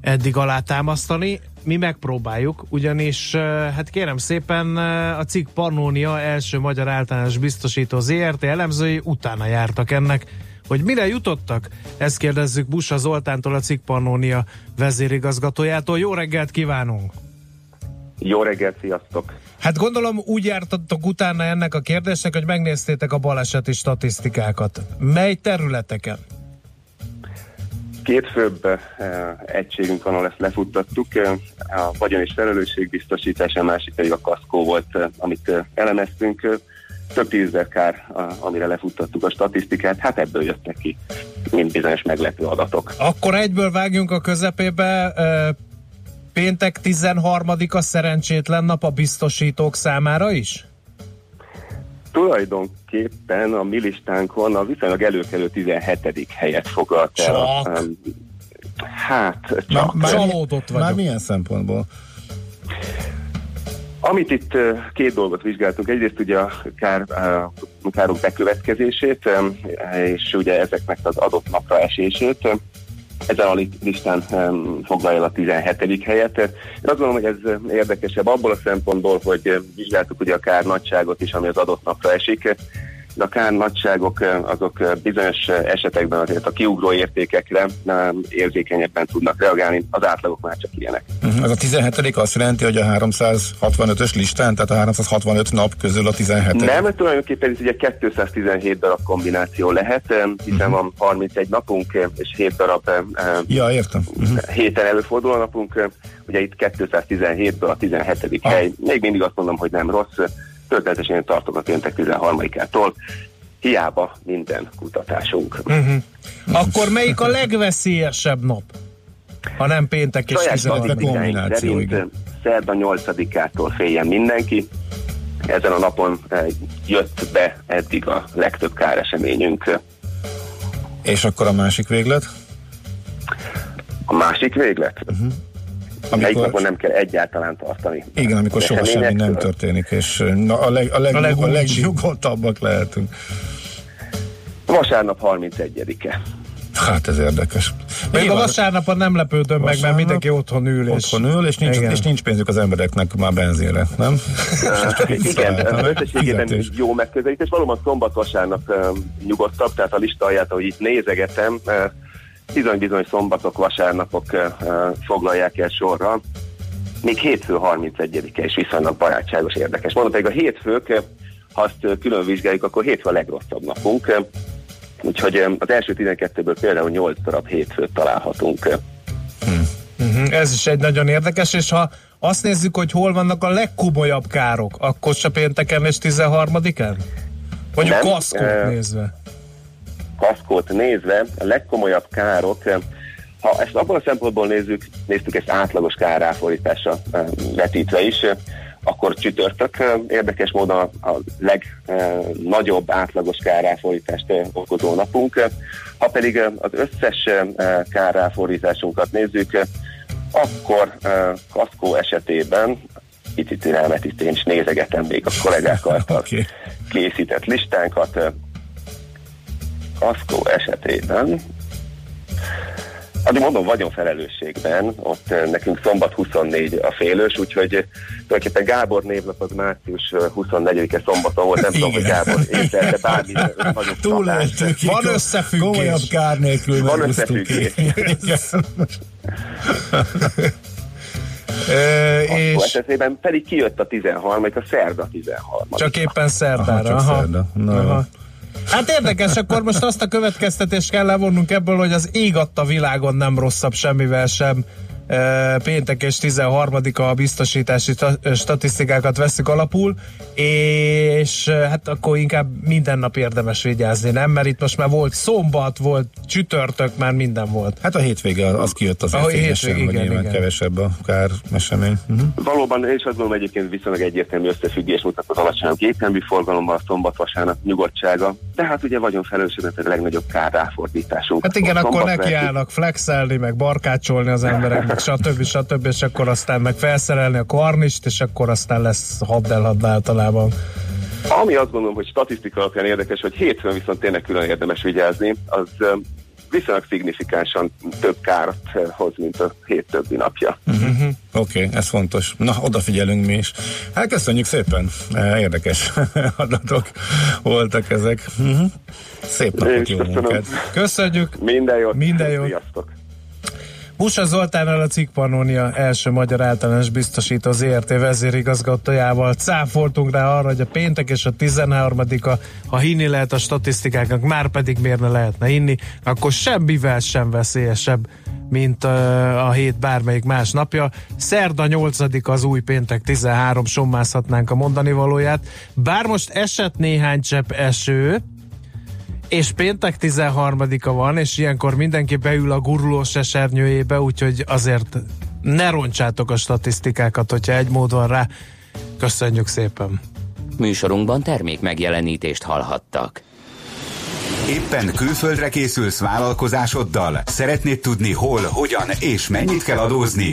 eddig alátámasztani. Mi megpróbáljuk, ugyanis hát kérem szépen a cikk Pannónia első magyar általános biztosító ZRT elemzői utána jártak ennek, hogy mire jutottak? Ezt kérdezzük Busa Zoltántól, a cikk Pannónia vezérigazgatójától. Jó reggelt kívánunk! Jó reggelt, sziasztok! Hát gondolom úgy jártatok utána ennek a kérdésnek, hogy megnéztétek a baleseti statisztikákat. Mely területeken? Két főbb uh, egységünk van, ahol ezt lefuttattuk. Uh, a vagyon és felelősségbiztosítás, a másik pedig a kaszkó volt, uh, amit elemeztünk. Több tízezer kár, amire lefuttattuk a statisztikát, hát ebből jöttek ki mint bizonyos meglepő adatok. Akkor egyből vágjunk a közepébe. Péntek 13-a szerencsétlen nap a biztosítók számára is? Tulajdonképpen a mi listánkon a viszonylag előkelő 17. helyet foglalt el. Csak. Um, hát, csak. Már, csalódott vagyok. Már milyen szempontból? Amit itt két dolgot vizsgáltunk, egyrészt ugye a kár, uh, károk bekövetkezését, és ugye ezeknek az adott napra esését. Ezen a listán foglalja a 17. helyet. Én azt gondolom, hogy ez érdekesebb abból a szempontból, hogy vizsgáltuk ugye a kár nagyságot is, ami az adott napra esik de a nagyságok azok bizonyos esetekben azért a kiugró értékekre érzékenyebben tudnak reagálni, az átlagok már csak ilyenek. Uh-huh. Ez a 17. azt jelenti, hogy a 365-ös listán, tehát a 365 nap közül a 17. Nem, tulajdonképpen ez ugye 217 darab kombináció lehet, hiszen uh-huh. van 31 napunk, és 7 darab ja, értem. Uh-huh. héten előforduló napunk, ugye itt 217-ből a 17. Ah. hely. Még mindig azt mondom, hogy nem rossz, történetesen tartok a péntek 13-ától. Hiába minden kutatásunk. Uh-huh. Akkor melyik a legveszélyesebb nap? Ha nem péntek és 13 kombináció. Szerint szerda 8-ától féljen mindenki. Ezen a napon jött be eddig a legtöbb káreseményünk. És akkor a másik véglet? A másik véglet? Uh-huh. Amikor... Melyik napon nem kell egyáltalán tartani. Igen, amikor soha semmi nem történik, és na, a, leg, a, leg, a, leg, a legnyugodtabbak lehetünk. Vasárnap 31-e. Hát ez érdekes. Még a vasárnapon nem lepődöm vasárnap, meg, mert mindenki otthon ül. És... Otthon ül, és nincs, és nincs pénzük az embereknek már benzínre, nem? Igen, összességében jó megközelítés. Valóban szombat-vasárnap uh, nyugodtabb, tehát a lista alját, ahogy itt nézegetem, uh, bizony-bizony szombatok, vasárnapok foglalják el sorra. Még hétfő 31-e is viszonylag barátságos, érdekes. Mondom, pedig a hétfők, ha azt külön vizsgáljuk, akkor hétfő a legrosszabb napunk. Úgyhogy az első 12-ből például 8 darab hétfőt találhatunk. Hmm. Ez is egy nagyon érdekes, és ha azt nézzük, hogy hol vannak a legkomolyabb károk, akkor se pénteken és 13-án? Vagy a kaszkót nézve? Kaszkót nézve a legkomolyabb károk, ha ezt abban a szempontból nézzük, néztük ezt átlagos káráfordításra vetítve is, akkor csütörtök érdekes módon a legnagyobb átlagos káráfordítást okozó napunk. Ha pedig az összes káráfordításunkat nézzük, akkor kaszkó esetében itt itt itt én is nézegetem még a kollégákkal okay. készített listánkat, kaszkó esetében Addig mondom, vagyon felelősségben, ott eh, nekünk szombat 24 a félős, úgyhogy eh, tulajdonképpen Gábor névnap az március 24-e szombaton volt, nem tudom, hogy Gábor ételte bármi nagyobb Túl Van összefüggés. Komolyabb kár nélkül Van összefüggés. E, és... esetében pedig kijött a 13 a szerda 13 Csak éppen szerdára. Aha, csak aha. szerda. Na, aha. Hát érdekes, akkor most azt a következtetést kell levonnunk ebből, hogy az ég adta világon nem rosszabb semmivel sem péntek és 13-a a biztosítási statisztikákat veszük alapul, és hát akkor inkább minden nap érdemes vigyázni, nem? Mert itt most már volt szombat, volt csütörtök, már minden volt. Hát a hétvége az kijött az hétvége, hogy igen, igen. kevesebb a kár esemény. Uh-huh. Valóban, és azt gondolom egyébként viszonylag egyértelmű összefüggés mutat az alacsonyabb géphemű forgalomban a szombat vasárnap nyugodtsága, de hát ugye vagyon felelősségnek a legnagyobb kár ráfordításunk. Hát igen, akkor nekiállnak flexelni, meg barkácsolni az emberek meg stb. stb. és akkor aztán meg felszerelni a karnist, és akkor aztán lesz hadd általában. Ami azt gondolom, hogy statisztika alapján érdekes, hogy hétfőn viszont tényleg külön érdemes vigyázni, az viszonylag szignifikánsan több kárt hoz, mint a hét többi napja. Uh-huh. Oké, okay, ez fontos. Na, odafigyelünk mi is. Hát köszönjük szépen, érdekes adatok voltak ezek. Uh-huh. Szép napot, jó munkát. Köszönjük! Minden jót! Minden jót! Sziasztok! Busa Zoltánnal a Cikkpannónia első magyar általános biztosító ZRT vezérigazgatójával cáfoltunk rá arra, hogy a péntek és a 13 -a, ha hinni lehet a statisztikáknak, már pedig miért ne lehetne inni, akkor semmivel sem veszélyesebb, mint a hét bármelyik más napja. Szerda 8 az új péntek 13, sommázhatnánk a mondani valóját. Bár most esett néhány csepp eső, és péntek 13-a van, és ilyenkor mindenki beül a gurulós esernyőjébe, úgyhogy azért ne roncsátok a statisztikákat, hogyha egy mód van rá. Köszönjük szépen! Műsorunkban termék megjelenítést hallhattak. Éppen külföldre készülsz vállalkozásoddal? Szeretnéd tudni hol, hogyan és mennyit kell adózni?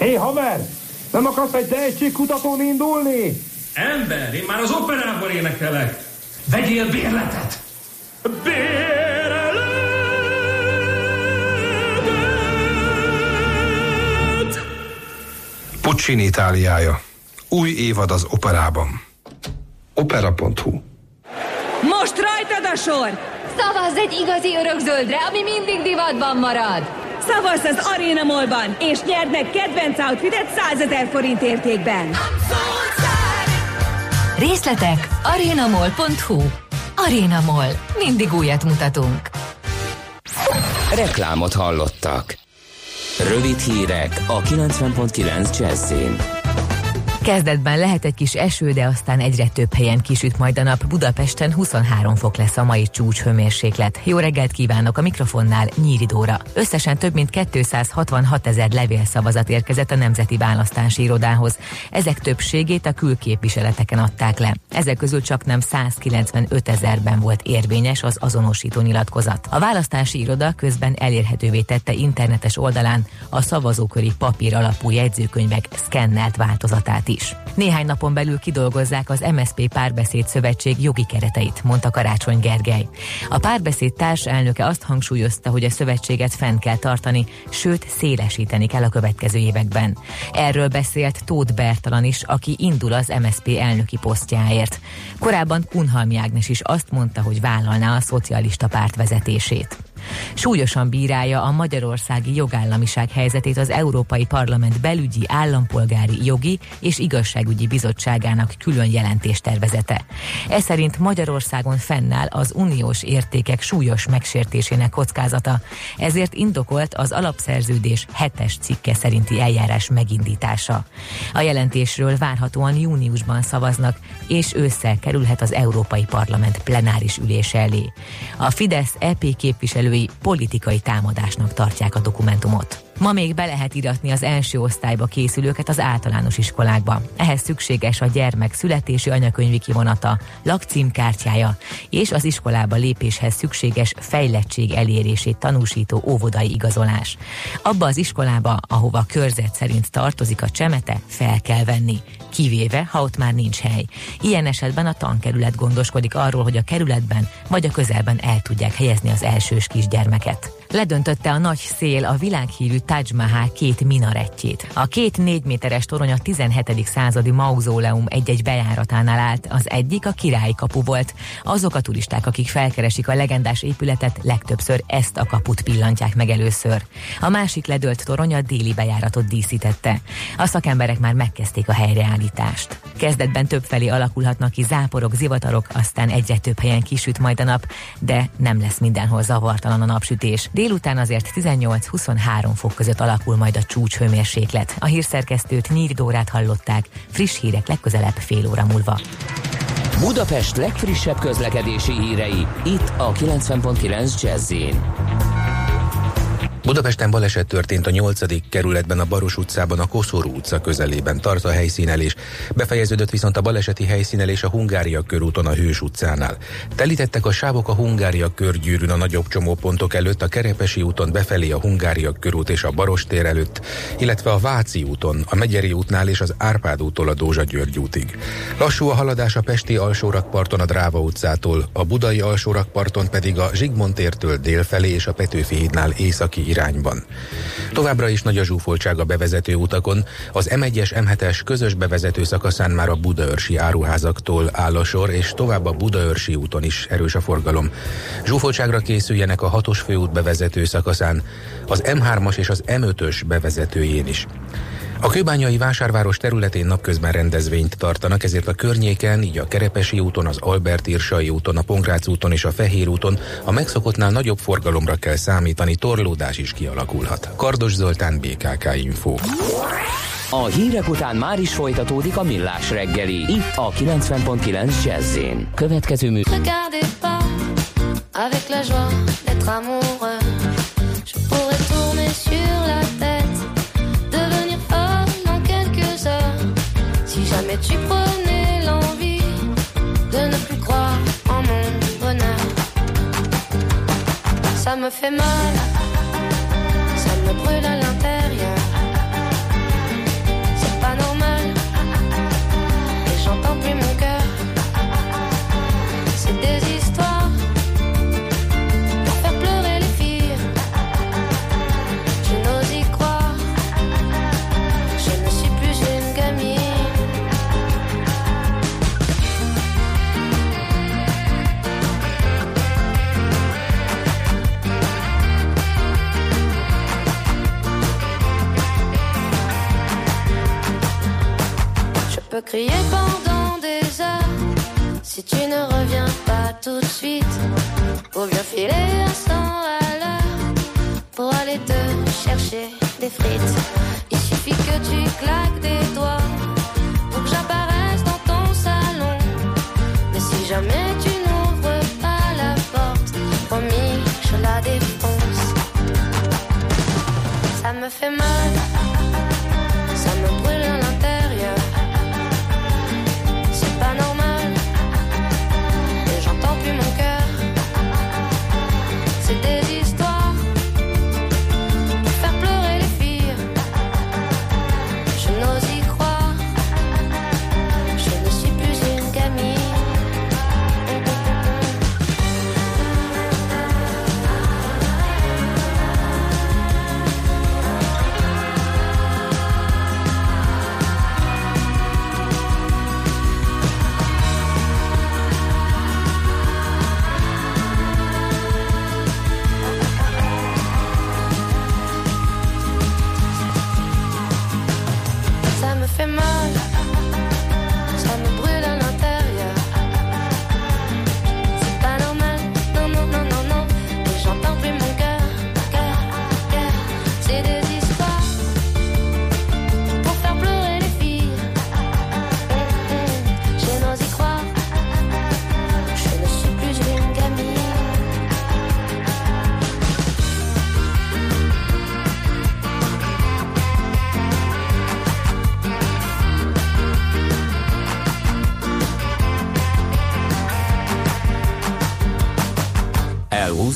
Hé, hey, haver! Nem akarsz egy tehetségkutatón indulni? Ember, én már az operában énekelek. Vegyél bérletet! Bérletet! Puccini Itáliája. Új évad az operában. Opera.hu Most rajtad a sor! Szavazz egy igazi örökzöldre, ami mindig divatban marad! Szavazz az Arena Mallban, és nyerd meg kedvenc outfitet 100 ezer forint értékben. Részletek arenamall.hu Arena Mall. Mindig újat mutatunk. Reklámot hallottak. Rövid hírek a 90.9 Jazzin. Kezdetben lehet egy kis eső, de aztán egyre több helyen kisüt majd a nap. Budapesten 23 fok lesz a mai csúcs hőmérséklet. Jó reggelt kívánok a mikrofonnál Nyíri Dóra. Összesen több mint 266 ezer levélszavazat érkezett a Nemzeti Választási Irodához. Ezek többségét a külképviseleteken adták le. Ezek közül csak nem 195 ezerben volt érvényes az azonosító nyilatkozat. A választási iroda közben elérhetővé tette internetes oldalán a szavazóköri papír alapú jegyzőkönyvek szkennelt változatát is. Néhány napon belül kidolgozzák az MSP Párbeszéd Szövetség jogi kereteit, mondta Karácsony Gergely. A párbeszéd társelnöke azt hangsúlyozta, hogy a szövetséget fenn kell tartani, sőt szélesíteni kell a következő években. Erről beszélt Tóth Bertalan is, aki indul az MSP elnöki posztjáért. Korábban Kunhalmi Ágnes is azt mondta, hogy vállalná a szocialista párt vezetését. Súlyosan bírálja a magyarországi jogállamiság helyzetét az Európai Parlament belügyi, állampolgári, jogi és igazságügyi bizottságának külön jelentéstervezete. Ez szerint Magyarországon fennáll az uniós értékek súlyos megsértésének kockázata, ezért indokolt az alapszerződés hetes cikke szerinti eljárás megindítása. A jelentésről várhatóan júniusban szavaznak, és ősszel kerülhet az Európai Parlament plenáris ülése elé. A Fidesz EP képviselői politikai támadásnak tartják a dokumentumot. Ma még be lehet iratni az első osztályba készülőket az általános iskolákba. Ehhez szükséges a gyermek születési anyakönyvi kivonata, lakcímkártyája és az iskolába lépéshez szükséges fejlettség elérését tanúsító óvodai igazolás. Abba az iskolába, ahova körzet szerint tartozik a csemete, fel kell venni, kivéve, ha ott már nincs hely. Ilyen esetben a tankerület gondoskodik arról, hogy a kerületben vagy a közelben el tudják helyezni az elsős kisgyermeket. Ledöntötte a nagy szél a világhírű Taj Mahal két minarettjét. A két négy méteres torony a 17. századi mauzóleum egy-egy bejáratánál állt, az egyik a királyi kapu volt. Azok a turisták, akik felkeresik a legendás épületet, legtöbbször ezt a kaput pillantják meg először. A másik ledölt torony a déli bejáratot díszítette. A szakemberek már megkezdték a helyreállítást. Kezdetben több felé alakulhatnak ki záporok, zivatarok, aztán egyre több helyen kisüt majd a nap, de nem lesz mindenhol zavartalan a napsütés Délután azért 18-23 fok között alakul majd a csúcshőmérséklet. A hírszerkesztőt Nyíri Dórát hallották, friss hírek legközelebb fél óra múlva. Budapest legfrissebb közlekedési hírei, itt a 90.9 jazz Budapesten baleset történt a 8. kerületben a Baros utcában a Koszorú utca közelében tart a helyszínelés. Befejeződött viszont a baleseti helyszínelés a Hungária körúton a Hős utcánál. Telítettek a sávok a Hungária körgyűrűn a nagyobb csomópontok előtt, a Kerepesi úton befelé a Hungária körút és a Baros tér előtt, illetve a Váci úton, a Megyeri útnál és az Árpád úttól a Dózsa György útig. Lassú a haladás a Pesti alsórakparton a Dráva utcától, a Budai alsórakparton pedig a Zsigmond tértől délfelé és a Petőfi hídnál északi irányban. Továbbra is nagy a zsúfoltság a bevezető utakon, az M1-es M7-es közös bevezető szakaszán már a Budaörsi áruházaktól áll a sor, és tovább a Budaörsi úton is erős a forgalom. Zsúfoltságra készüljenek a hatos főút bevezető szakaszán, az M3-as és az M5-ös bevezetőjén is. A kőbányai vásárváros területén napközben rendezvényt tartanak, ezért a környéken, így a Kerepesi úton, az Albert Irsai úton, a Pongrác úton és a Fehér úton a megszokottnál nagyobb forgalomra kell számítani, torlódás is kialakulhat. Kardos Zoltán, BKK Info. A hírek után már is folytatódik a millás reggeli, itt a 90.9 jazz Következő mű... avec la joie d'être amoureux. Tu prenais l'envie de ne plus croire en mon bonheur. Ça me fait mal, ça me brûle à l'intérieur.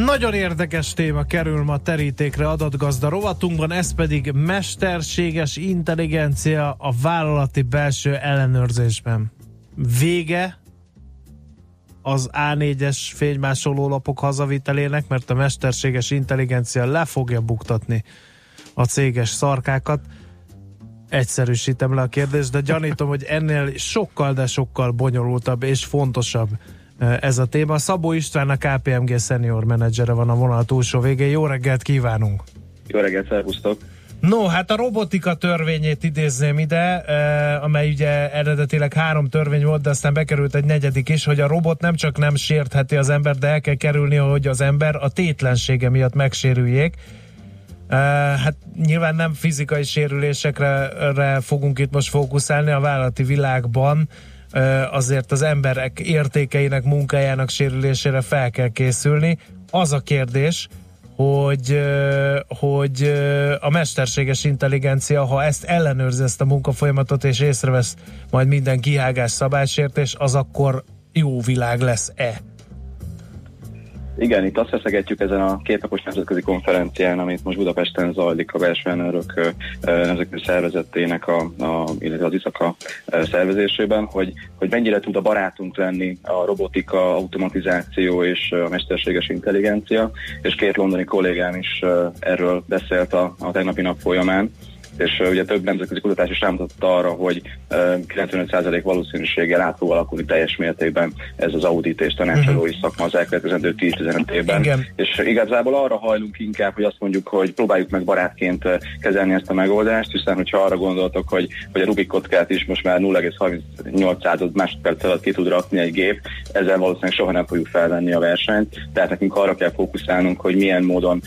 Nagyon érdekes téma kerül ma terítékre adatgazda rovatunkban, ez pedig mesterséges intelligencia a vállalati belső ellenőrzésben. Vége az A4-es fénymásoló lapok hazavitelének, mert a mesterséges intelligencia le fogja buktatni a céges szarkákat. Egyszerűsítem le a kérdést, de gyanítom, hogy ennél sokkal, de sokkal bonyolultabb és fontosabb ez a téma. Szabó István, a KPMG senior menedzsere van a vonal túlsó végén. Jó reggelt kívánunk! Jó reggelt, szervusztok! No, hát a robotika törvényét idézném ide, amely ugye eredetileg három törvény volt, de aztán bekerült egy negyedik is, hogy a robot nem csak nem sértheti az ember, de el kell kerülni, hogy az ember a tétlensége miatt megsérüljék. Hát nyilván nem fizikai sérülésekre fogunk itt most fókuszálni a vállalati világban, azért az emberek értékeinek, munkájának sérülésére fel kell készülni. Az a kérdés, hogy, hogy a mesterséges intelligencia, ha ezt ellenőrzi ezt a munkafolyamatot, és észrevesz majd minden kihágás szabálysértés, az akkor jó világ lesz-e? Igen, itt azt feszegetjük ezen a kétnapos nemzetközi konferencián, amit most Budapesten zajlik a belső ellenőrök nemzetközi szervezetének, a, a, illetve az ISZAKA szervezésében, hogy, hogy mennyire tud a barátunk lenni a robotika, automatizáció és a mesterséges intelligencia, és két londoni kollégám is erről beszélt a, a tegnapi nap folyamán és ugye több nemzetközi kutatás is rámutatta arra, hogy uh, 95% valószínűséggel át fog alakulni teljes mértékben ez az audit és tanácsadói uh-huh. szakma az elkövetkezendő 10-15 évben. Igen. És igazából arra hajlunk inkább, hogy azt mondjuk, hogy próbáljuk meg barátként kezelni ezt a megoldást, hiszen hogyha arra gondoltok, hogy, hogy a Rubik kockát is most már 0,38 másodperc alatt ki tud rakni egy gép, ezzel valószínűleg soha nem fogjuk felvenni a versenyt, tehát nekünk arra kell fókuszálnunk, hogy milyen módon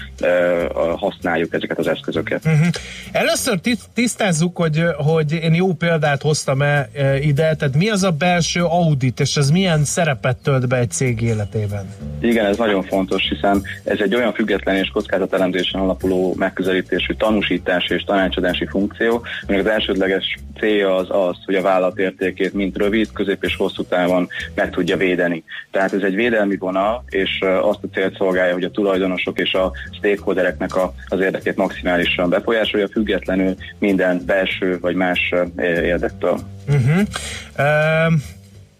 használjuk ezeket az eszközöket. Uh-huh. Először tisztázzuk, hogy, hogy én jó példát hoztam -e ide, tehát mi az a belső audit, és ez milyen szerepet tölt be egy cég életében? Igen, ez nagyon fontos, hiszen ez egy olyan független és kockázatelemzésen alapuló megközelítésű tanúsítási és tanácsadási funkció, aminek az elsődleges célja az az, hogy a vállalat értékét mint rövid, közép és hosszú távon meg tudja védeni. Tehát ez egy védelmi vonal, és azt a célt szolgálja, hogy a tulajdonosok és a stakeholdereknek a, az érdekét maximálisan befolyásolja, függetlenül minden belső vagy más érdektől. Uh-huh. Uh,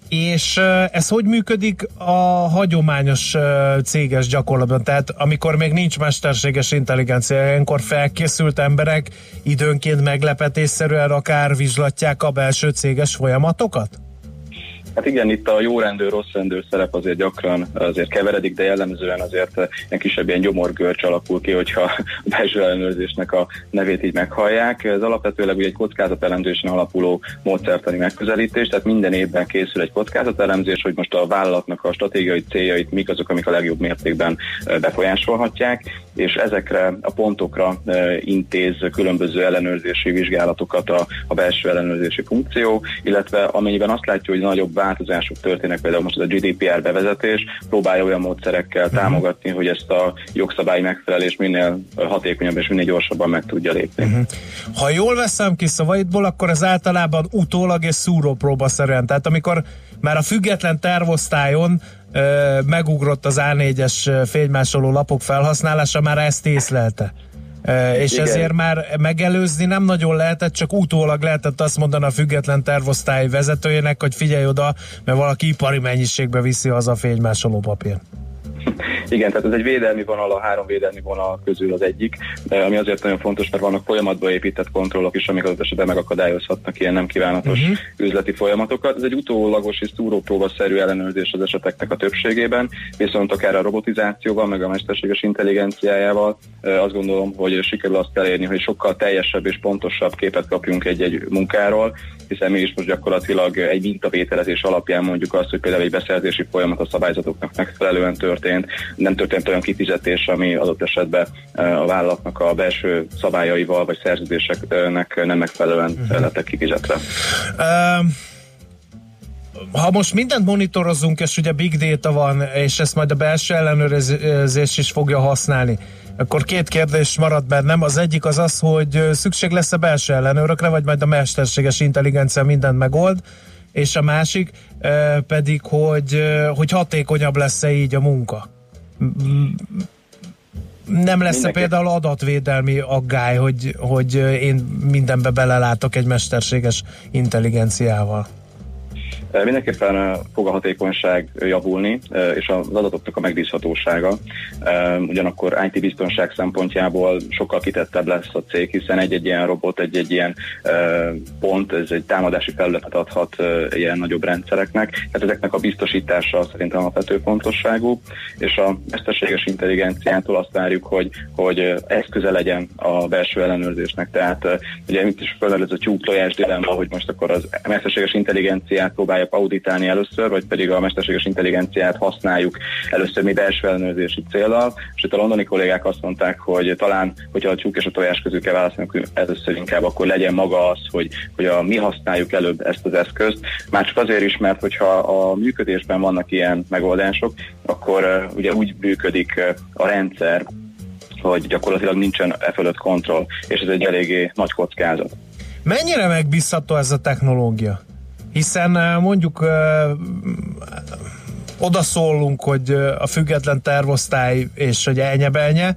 és ez hogy működik a hagyományos céges gyakorlatban? Tehát amikor még nincs mesterséges intelligencia, ilyenkor felkészült emberek időnként meglepetésszerűen akár vizslatják a belső céges folyamatokat? Hát igen, itt a jó rendőr, rossz rendőr szerep azért gyakran azért keveredik, de jellemzően azért egy kisebb ilyen gyomorgörcs alakul ki, hogyha a belső ellenőrzésnek a nevét így meghallják. Ez alapvetőleg ugye egy kockázatelemzésen alapuló módszertani megközelítés, tehát minden évben készül egy kockázatelemzés, hogy most a vállalatnak a stratégiai céljait mik azok, amik a legjobb mértékben befolyásolhatják, és ezekre a pontokra intéz különböző ellenőrzési vizsgálatokat a, a belső ellenőrzési funkció, illetve amennyiben azt látja, hogy nagyobb változások történnek, például most ez a GDPR bevezetés, próbálja olyan módszerekkel uh-huh. támogatni, hogy ezt a jogszabály megfelelés minél hatékonyabb és minél gyorsabban meg tudja lépni. Uh-huh. Ha jól veszem ki szavaidból, akkor ez általában utólag és szúrópróbaszerűen, tehát amikor már a független tervosztályon megugrott az A4-es fénymásoló lapok felhasználása, már ezt észlelte. És Igen. ezért már megelőzni nem nagyon lehetett, csak utólag lehetett azt mondani a független tervosztály vezetőjének, hogy figyelj oda, mert valaki ipari mennyiségbe viszi az a fénymásoló papír. Igen, tehát ez egy védelmi vonal, a három védelmi vonal közül az egyik, ami azért nagyon fontos, mert vannak folyamatba épített kontrollok is, amik az esetben megakadályozhatnak ilyen nem kívánatos uh-huh. üzleti folyamatokat. Ez egy utólagos és túrópróbaszerű ellenőrzés az eseteknek a többségében, viszont akár a robotizációval, meg a mesterséges intelligenciájával azt gondolom, hogy sikerül azt elérni, hogy sokkal teljesebb és pontosabb képet kapjunk egy-egy munkáról, hiszen mi is most gyakorlatilag egy mintavételezés alapján mondjuk azt, hogy például egy beszerzési folyamat a szabályzatoknak megfelelően történt, nem történt olyan kifizetés, ami adott esetben a vállalatnak a belső szabályaival vagy szerződéseknek nem megfelelően uh-huh. lettek kifizetve. Uh ha most mindent monitorozunk, és ugye big data van, és ezt majd a belső ellenőrzés is fogja használni, akkor két kérdés marad bennem. Az egyik az az, hogy szükség lesz a belső ellenőrökre, vagy majd a mesterséges intelligencia mindent megold, és a másik pedig, hogy, hogy hatékonyabb lesz-e így a munka. Nem lesz-e például adatvédelmi aggály, hogy, hogy én mindenbe belelátok egy mesterséges intelligenciával? Mindenképpen fog a hatékonyság javulni, és az adatoknak a megbízhatósága. Ugyanakkor IT biztonság szempontjából sokkal kitettebb lesz a cég, hiszen egy-egy ilyen robot, egy-egy ilyen pont, ez egy támadási felületet adhat ilyen nagyobb rendszereknek. Tehát ezeknek a biztosítása szerintem alapvető fontosságú, és a mesterséges intelligenciától azt várjuk, hogy, hogy eszköze legyen a belső ellenőrzésnek. Tehát ugye itt is felmerül ez a tyúk-tojás dilemma, hogy most akkor az mesterséges intelligenciát próbálja auditálni először, vagy pedig a mesterséges intelligenciát használjuk először mi belső ellenőrzési célral. És itt a londoni kollégák azt mondták, hogy talán, hogyha a tyúk és a tojás közül kell választani, akkor először inkább akkor legyen maga az, hogy, hogy a, mi használjuk előbb ezt az eszközt. Már csak azért is, mert hogyha a működésben vannak ilyen megoldások, akkor ugye úgy működik a rendszer, hogy gyakorlatilag nincsen e fölött kontroll, és ez egy eléggé nagy kockázat. Mennyire megbízható ez a technológia? Hiszen mondjuk odaszólunk, hogy a független tervosztály és hogy elnyebelnye,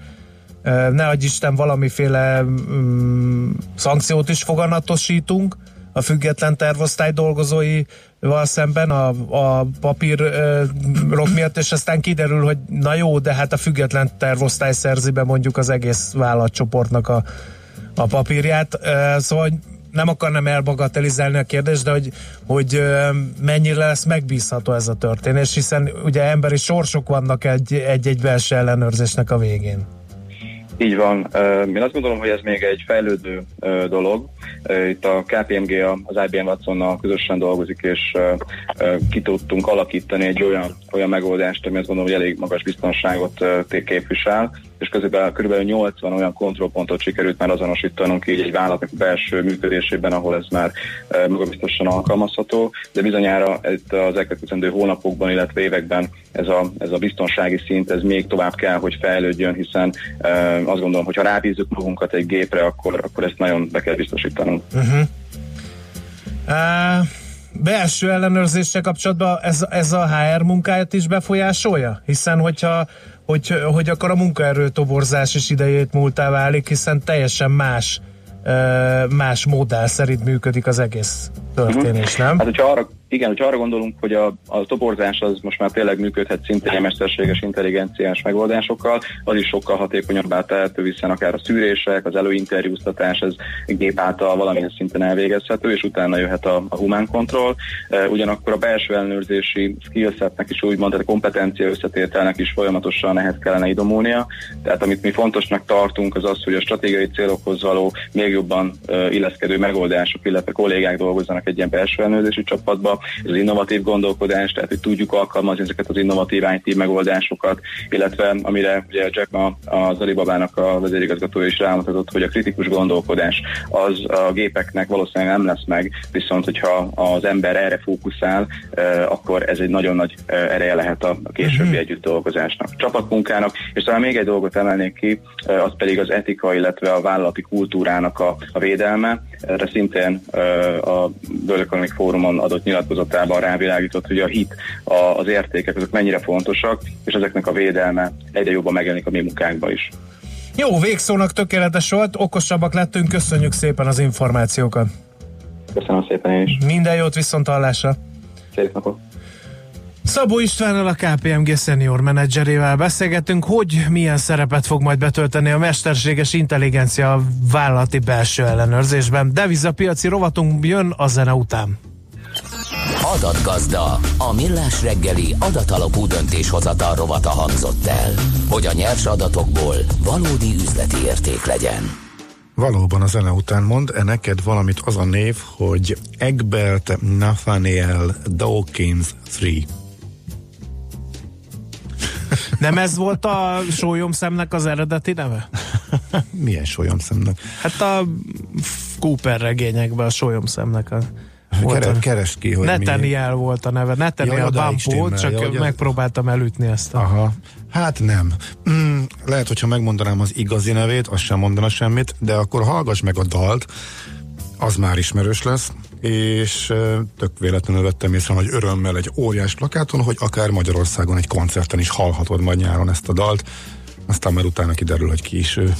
ne adj Isten valamiféle mm, szankciót is foganatosítunk a független tervosztály dolgozóival szemben a, a papírok miatt, és aztán kiderül, hogy na jó, de hát a független tervosztály szerzi be mondjuk az egész vállalatcsoportnak a, a papírját. Szóval nem akarnám elbagatelizálni a kérdést, de hogy, hogy mennyire lesz megbízható ez a történés, hiszen ugye emberi sorsok vannak egy-egy belső ellenőrzésnek a végén. Így van. Én azt gondolom, hogy ez még egy fejlődő dolog. Itt a KPMG az IBM Watsonnal közösen dolgozik, és ki tudtunk alakítani egy olyan, olyan megoldást, ami azt gondolom, hogy elég magas biztonságot képvisel, és közben kb. 80 olyan kontrollpontot sikerült már azonosítanunk így egy vállalatnak belső működésében, ahol ez már magabiztosan alkalmazható, de bizonyára itt az elkövetkezendő hónapokban, illetve években ez a, ez a biztonsági szint ez még tovább kell, hogy fejlődjön, hiszen azt gondolom, hogy ha rábízzuk magunkat egy gépre, akkor, akkor ezt nagyon be kell biztosítanunk. Uh-huh. Uh, belső ellenőrzéssel kapcsolatban ez, ez a HR munkáját is befolyásolja? Hiszen hogyha hogy, hogy akkor a munkaerő toborzás is idejét múltá válik, hiszen teljesen más más modell szerint működik az egész történés, nem? Hát, hogyha arra igen, hogyha arra gondolunk, hogy a, a toborzás az most már tényleg működhet szintén a mesterséges intelligenciás megoldásokkal, az is sokkal hatékonyabbá tehető, hiszen akár a szűrések, az előinterjúztatás, ez gép által valamilyen szinten elvégezhető, és utána jöhet a, a human control. E, ugyanakkor a belső ellenőrzési skillsetnek is úgymond, tehát a kompetencia összetételnek is folyamatosan ehhez kellene idomulnia. Tehát amit mi fontosnak tartunk, az az, hogy a stratégiai célokhoz való még jobban uh, illeszkedő megoldások, illetve kollégák dolgozzanak egy ilyen belső ellenőrzési csapatba, az innovatív gondolkodás, tehát hogy tudjuk alkalmazni ezeket az innovatív IT megoldásokat, illetve amire ugye Jack ma az Alibabának a vezérigazgatója is rámutatott, hogy a kritikus gondolkodás az a gépeknek valószínűleg nem lesz meg, viszont hogyha az ember erre fókuszál, eh, akkor ez egy nagyon nagy eh, ereje lehet a későbbi uh-huh. együtt dolgozásnak, csapatmunkának, és talán még egy dolgot emelnék ki, eh, az pedig az etika, illetve a vállalati kultúrának a, a védelme. Erre szintén a World Economic Forumon adott nyilat nyilatkozatában rávilágított, hogy a hit, a, az értékek, azok mennyire fontosak, és ezeknek a védelme egyre jobban megjelenik a mi munkánkban is. Jó, végszónak tökéletes volt, okosabbak lettünk, köszönjük szépen az információkat. Köszönöm szépen én is. Minden jót, viszont hallásra. Szép napot. Szabó Istvánnal a KPMG senior menedzserével beszélgetünk, hogy milyen szerepet fog majd betölteni a mesterséges intelligencia a vállalati belső ellenőrzésben. Devizapiaci rovatunk jön a zene után. Adatgazda, a millás reggeli adatalapú döntéshozatal rovata hangzott el, hogy a nyers adatokból valódi üzleti érték legyen. Valóban a zene után mond -e neked valamit az a név, hogy Egbert Nathaniel Dawkins 3. Nem ez volt a sólyomszemnek az eredeti neve? Milyen sólyomszemnek? Hát a Cooper regényekben a sólyomszemnek a volt keres ki, hogy Netaniel mi... volt a neve. Netaniel ja, Bampo, csak ja, megpróbáltam elütni ezt. A... Aha. Hát nem. Mm, lehet, hogyha megmondanám az igazi nevét, az sem mondana semmit, de akkor hallgass meg a dalt, az már ismerős lesz, és tök véletlenül vettem észre hogy örömmel egy óriás plakáton, hogy akár Magyarországon egy koncerten is hallhatod majd nyáron ezt a dalt, aztán már utána kiderül, hogy ki is ő.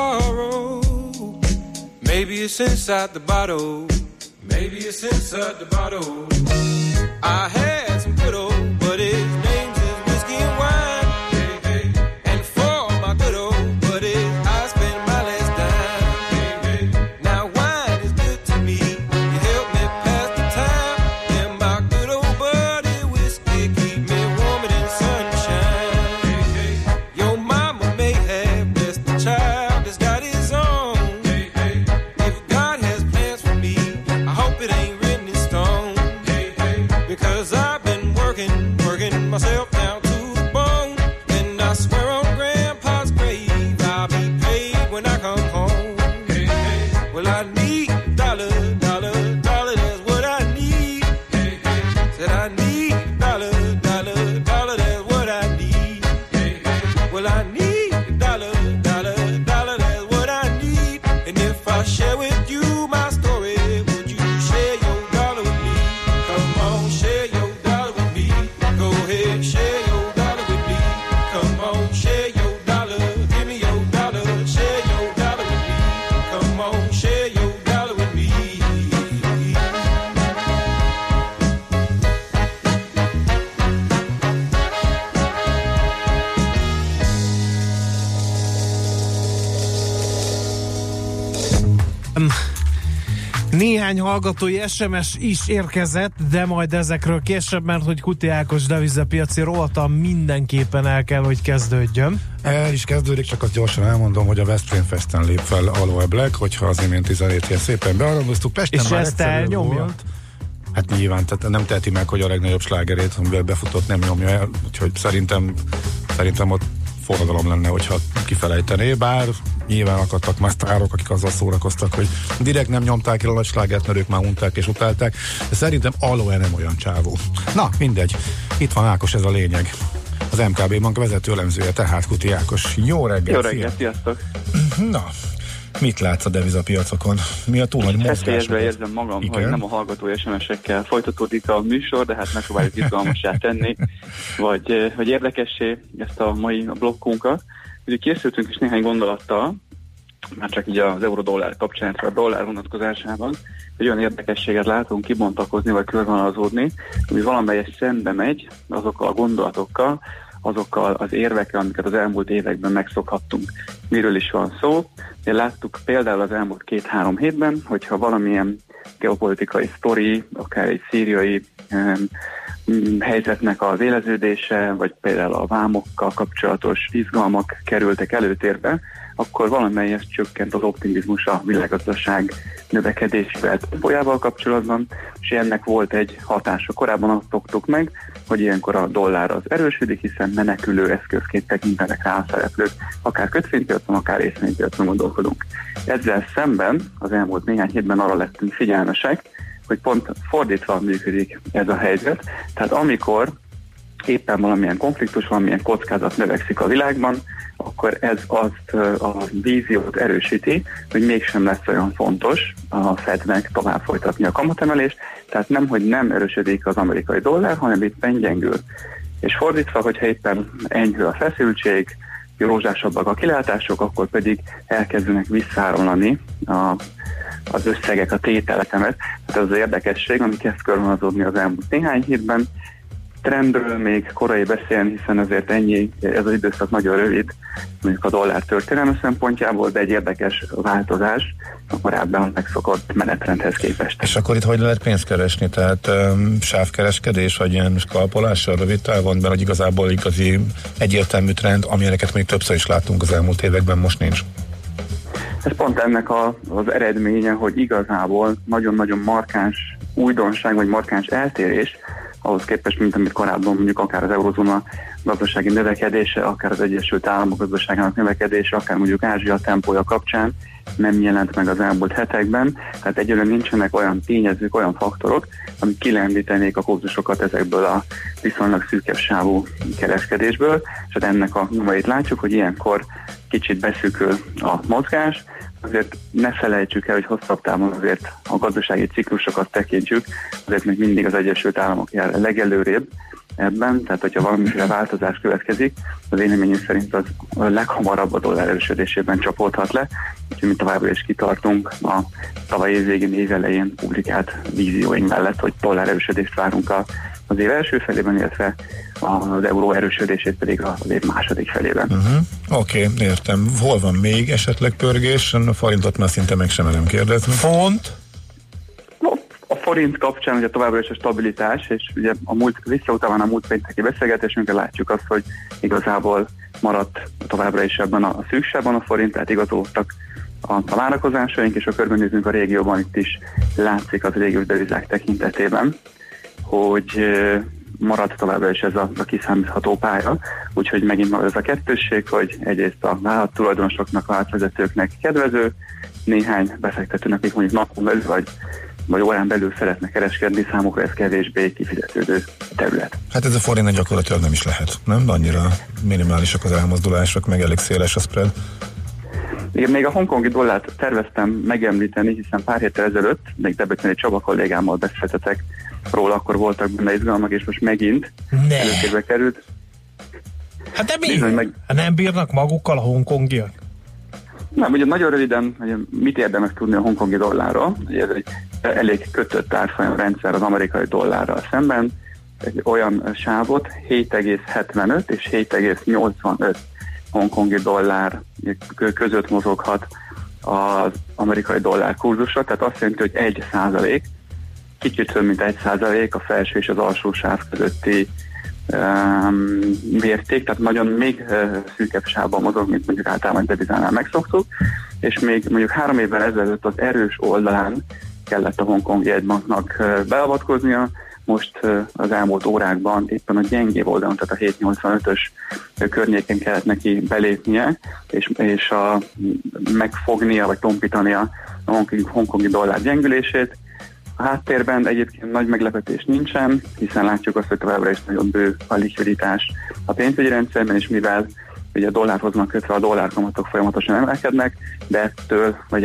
Sorrow? Maybe it's inside the bottle. Maybe it's inside the bottle. I had hallgatói SMS is érkezett, de majd ezekről később, mert hogy Kuti Ákos devizapiaci rovata mindenképpen el kell, hogy kezdődjön. El is kezdődik, csak azt gyorsan elmondom, hogy a Westframe Festen lép fel Aloe Black, hogyha az imént 17 ilyen szépen bearangoztuk. Pesten És már ezt elnyomja? Volt. Hát nyilván, tehát nem teheti meg, hogy a legnagyobb slágerét, amivel befutott, nem nyomja el, úgyhogy szerintem, szerintem ott forradalom lenne, hogyha kifelejtené, bár nyilván akadtak más sztárok, akik azzal szórakoztak, hogy direkt nem nyomták el a nagy slágert, mert ők már unták és utálták, de szerintem Aloe nem olyan csávó. Na, mindegy. Itt van Ákos, ez a lényeg. Az MKB Bank vezető elemzője, tehát Kuti Ákos. Jó reggelt! Jó reggelt, sziasztok! Na, mit látsz a devizapiacokon? Mi a túl nagy mozgás? Feszélyezve érzem magam, Igen. hogy nem a hallgató SMS-ekkel folytatódik a műsor, de hát megpróbáljuk izgalmasá tenni, vagy, eh, vagy érdekessé ezt a mai blokkunkat. Ugye készültünk is néhány gondolattal, már csak így az euró-dollár kapcsán, a dollár vonatkozásában, hogy olyan érdekességet látunk kibontakozni, vagy körvonalazódni, ami valamelyes szembe megy azokkal a gondolatokkal, azokkal az érvekkel, amiket az elmúlt években megszokhattunk. Miről is van szó? Én láttuk például az elmúlt két-három hétben, hogyha valamilyen geopolitikai sztori, akár egy szíriai helyzetnek az éleződése, vagy például a vámokkal kapcsolatos izgalmak kerültek előtérbe, akkor valamelyes csökkent az optimizmus a világgazdaság növekedésével tempójával kapcsolatban, és ennek volt egy hatása. Korábban azt szoktuk meg, hogy ilyenkor a dollár az erősödik, hiszen menekülő eszközként tekintenek rá a szereplők, akár kötvénypiacon, akár részvénypiacon gondolkodunk. Ezzel szemben az elmúlt néhány hétben arra lettünk figyelmesek, hogy pont fordítva működik ez a helyzet. Tehát amikor éppen valamilyen konfliktus, valamilyen kockázat növekszik a világban, akkor ez azt a víziót erősíti, hogy mégsem lesz olyan fontos a Fednek tovább folytatni a kamatemelést, tehát nem, hogy nem erősödik az amerikai dollár, hanem éppen gyengül. És fordítva, hogyha éppen enyhül a feszültség, rózsásabbak a kilátások, akkor pedig elkezdenek visszáramlani a, az összegek, a tételetemet. Tehát ez az érdekesség, ami kezd körvonalazódni az elmúlt néhány hétben. Trendről még korai beszélni, hiszen azért ennyi, ez az időszak nagyon rövid, mondjuk a dollár történelme szempontjából, de egy érdekes változás a korábban megszokott menetrendhez képest. És akkor itt hogy lehet pénzt keresni? Tehát um, sávkereskedés, vagy ilyen skalpolással rövid távon, mert hogy igazából igazi egyértelmű trend, amilyeneket még többször is láttunk az elmúlt években, most nincs. Ez pont ennek a, az eredménye, hogy igazából nagyon-nagyon markáns újdonság, vagy markáns eltérés ahhoz képest, mint amit korábban mondjuk akár az eurozóna gazdasági növekedése, akár az Egyesült Államok gazdaságának növekedése, akár mondjuk Ázsia tempója kapcsán nem jelent meg az elmúlt hetekben, tehát egyelőre nincsenek olyan tényezők, olyan faktorok, amik kilendítenék a kurzusokat ezekből a viszonylag szűkebb sávú kereskedésből, és hát ennek a nyomait látjuk, hogy ilyenkor kicsit beszűkül a mozgás, azért ne felejtsük el, hogy hosszabb távon azért a gazdasági ciklusokat tekintjük, azért még mindig az Egyesült Államok jár legelőrébb ebben, tehát hogyha valamiféle változás következik, az én szerint az a leghamarabb a dollár erősödésében csapódhat le, úgyhogy mi továbbra is kitartunk a tavaly év végén, év elején publikált vízióink mellett, hogy dollár erősödést várunk a, az év első felében, illetve az euró erősödését pedig az év második felében. Uh-huh. Oké, okay, értem. Hol van még esetleg pörgés? A forintot már szinte meg sem merem kérdezni. Font? A forint kapcsán ugye továbbra is a stabilitás, és ugye a múlt, visszautálva a múlt pénteki beszélgetésünkre látjuk azt, hogy igazából maradt továbbra is ebben a szűksában a forint, tehát igazoltak a, a várakozásaink, és a körbenézünk a régióban itt is látszik az régiós devizák tekintetében, hogy marad továbbra is ez a, a kiszámítható pálya, úgyhogy megint marad ez a kettősség, hogy egyrészt a vállalat tulajdonosoknak, vállalatvezetőknek kedvező, néhány befektetőnek, akik mondjuk napon belül vagy vagy órán belül szeretne kereskedni, számukra ez kevésbé kifizetődő terület. Hát ez a forint gyakorlatilag nem is lehet, nem? Annyira minimálisak az elmozdulások, meg elég széles a spread. Igen, még a hongkongi dollárt terveztem megemlíteni, hiszen pár héttel ezelőtt, még Debreceni Csaba kollégámmal beszéltetek róla, akkor voltak benne izgalmak, és most megint előtérbe került. Hát de mi? Meg... Hát nem bírnak magukkal a hongkongiak? Nem, ugye nagyon röviden, hogy mit érdemes tudni a hongkongi dollárról. Ugye ez egy elég kötött árfolyam rendszer az amerikai dollárral szemben. Egy olyan sávot 7,75 és 7,85 hongkongi dollár között mozoghat az amerikai dollár kurzusa, tehát azt jelenti, hogy 1 százalék, kicsit több mint 1 százalék a felső és az alsó sáv közötti um, mérték, tehát nagyon még uh, szűkebb sávban mozog, mint mondjuk általában devizánál megszoktuk, és még mondjuk három évvel ezelőtt az erős oldalán kellett a Hongkong jegybanknak uh, beavatkoznia, most az elmúlt órákban éppen a gyengébb oldalon, tehát a 785-ös környéken kellett neki belépnie, és, és a, megfognia, vagy tompítania a hongkongi, hongkongi dollár gyengülését. A háttérben egyébként nagy meglepetés nincsen, hiszen látjuk azt, hogy továbbra is nagyon bő a likviditás a pénzügyi rendszerben, és mivel ugye a dollárhoz van kötve, a dollárkamatok folyamatosan emelkednek, de ettől, vagy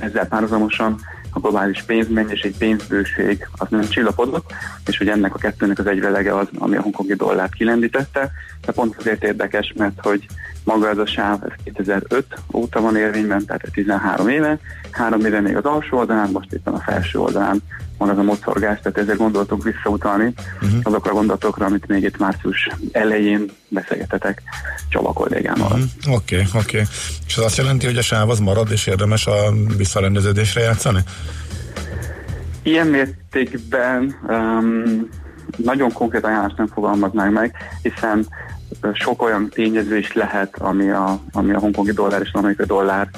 ezzel párhuzamosan a globális pénzmennyiség, pénzbőség az nem csillapodott, és hogy ennek a kettőnek az egyvelege az, ami a hongkongi dollárt kilendítette, de pont azért érdekes, mert hogy maga ez a sáv, ez 2005 óta van érvényben, tehát 13 éve, három éve még az alsó oldalán, most éppen a felső oldalán van az a mocorgás, tehát ezzel gondoltunk visszautalni uh-huh. azokra a gondolatokra, amit még itt március elején beszélgetetek Csaba kollégámmal. Oké, uh-huh. oké. Okay, okay. És az azt jelenti, hogy a sáv az marad, és érdemes a visszarendeződésre játszani? Ilyen mértékben um, nagyon konkrét ajánlást nem fogalmaznánk meg, hiszen sok olyan tényező is lehet, ami a, ami a hongkongi dollár és az amerikai dollár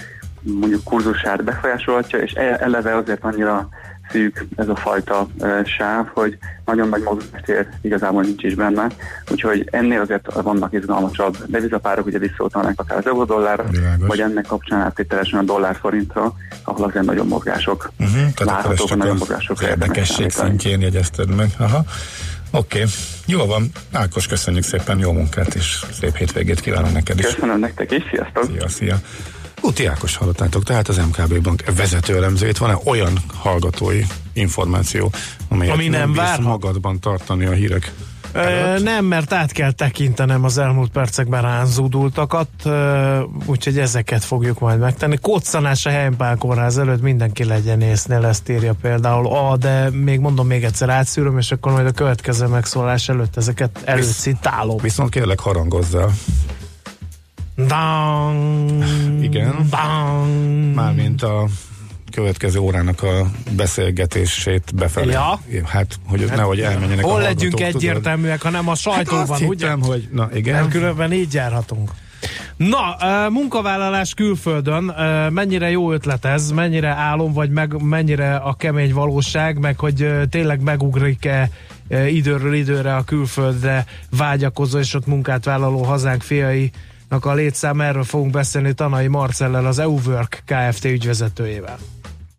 mondjuk kurzusát befolyásolhatja, és e, eleve azért annyira szűk ez a fajta sáv, hogy nagyon nagy mozgástér igazából nincs is benne, úgyhogy ennél azért vannak izgalmasabb devizapárok, ugye visszautalnak akár az euró-dollárra, vagy ennek kapcsán áttételesen a dollár-forintra, ahol azért nagyon mozgások uh-huh, várhatók, nagyon mozgások érdekesség szintjén jegyezted meg. Aha. Oké, okay. jó van. Ákos, köszönjük szépen, jó munkát, és szép hétvégét kívánok neked is. Köszönöm nektek is, sziasztok! Szia, szia! Úti Ákos hallottátok, tehát az MKB Bank vezető elemzőjét. Van-e olyan hallgatói információ, amelyet Ami nem, nem vár magadban tartani a hírek Ö, nem, mert át kell tekintenem az elmúlt percekben ránzódultakat, úgyhogy ezeket fogjuk majd megtenni. Koccanás a Heimpál kórház előtt mindenki legyen észnél, ezt írja például A, de még mondom még egyszer átszűröm, és akkor majd a következő megszólás előtt ezeket előcitálom. Viszont kérlek harangozzál. Dang, Igen. Dang. Mármint a következő órának a beszélgetését befelé. Ja. Hát, hogy hát, nehogy elmenjenek Hol a legyünk egyértelműek, hanem a sajtóban, hát ugye? Hittem, hogy, na igen. Mert különben így járhatunk. Na, munkavállalás külföldön, mennyire jó ötlet ez, mennyire álom, vagy meg, mennyire a kemény valóság, meg hogy tényleg megugrik-e időről időre a külföldre vágyakozó és ott munkát vállaló hazánk fiai Nak a létszám, erről fogunk beszélni Tanai Marcellel, az EU-Work Kft. ügyvezetőjével.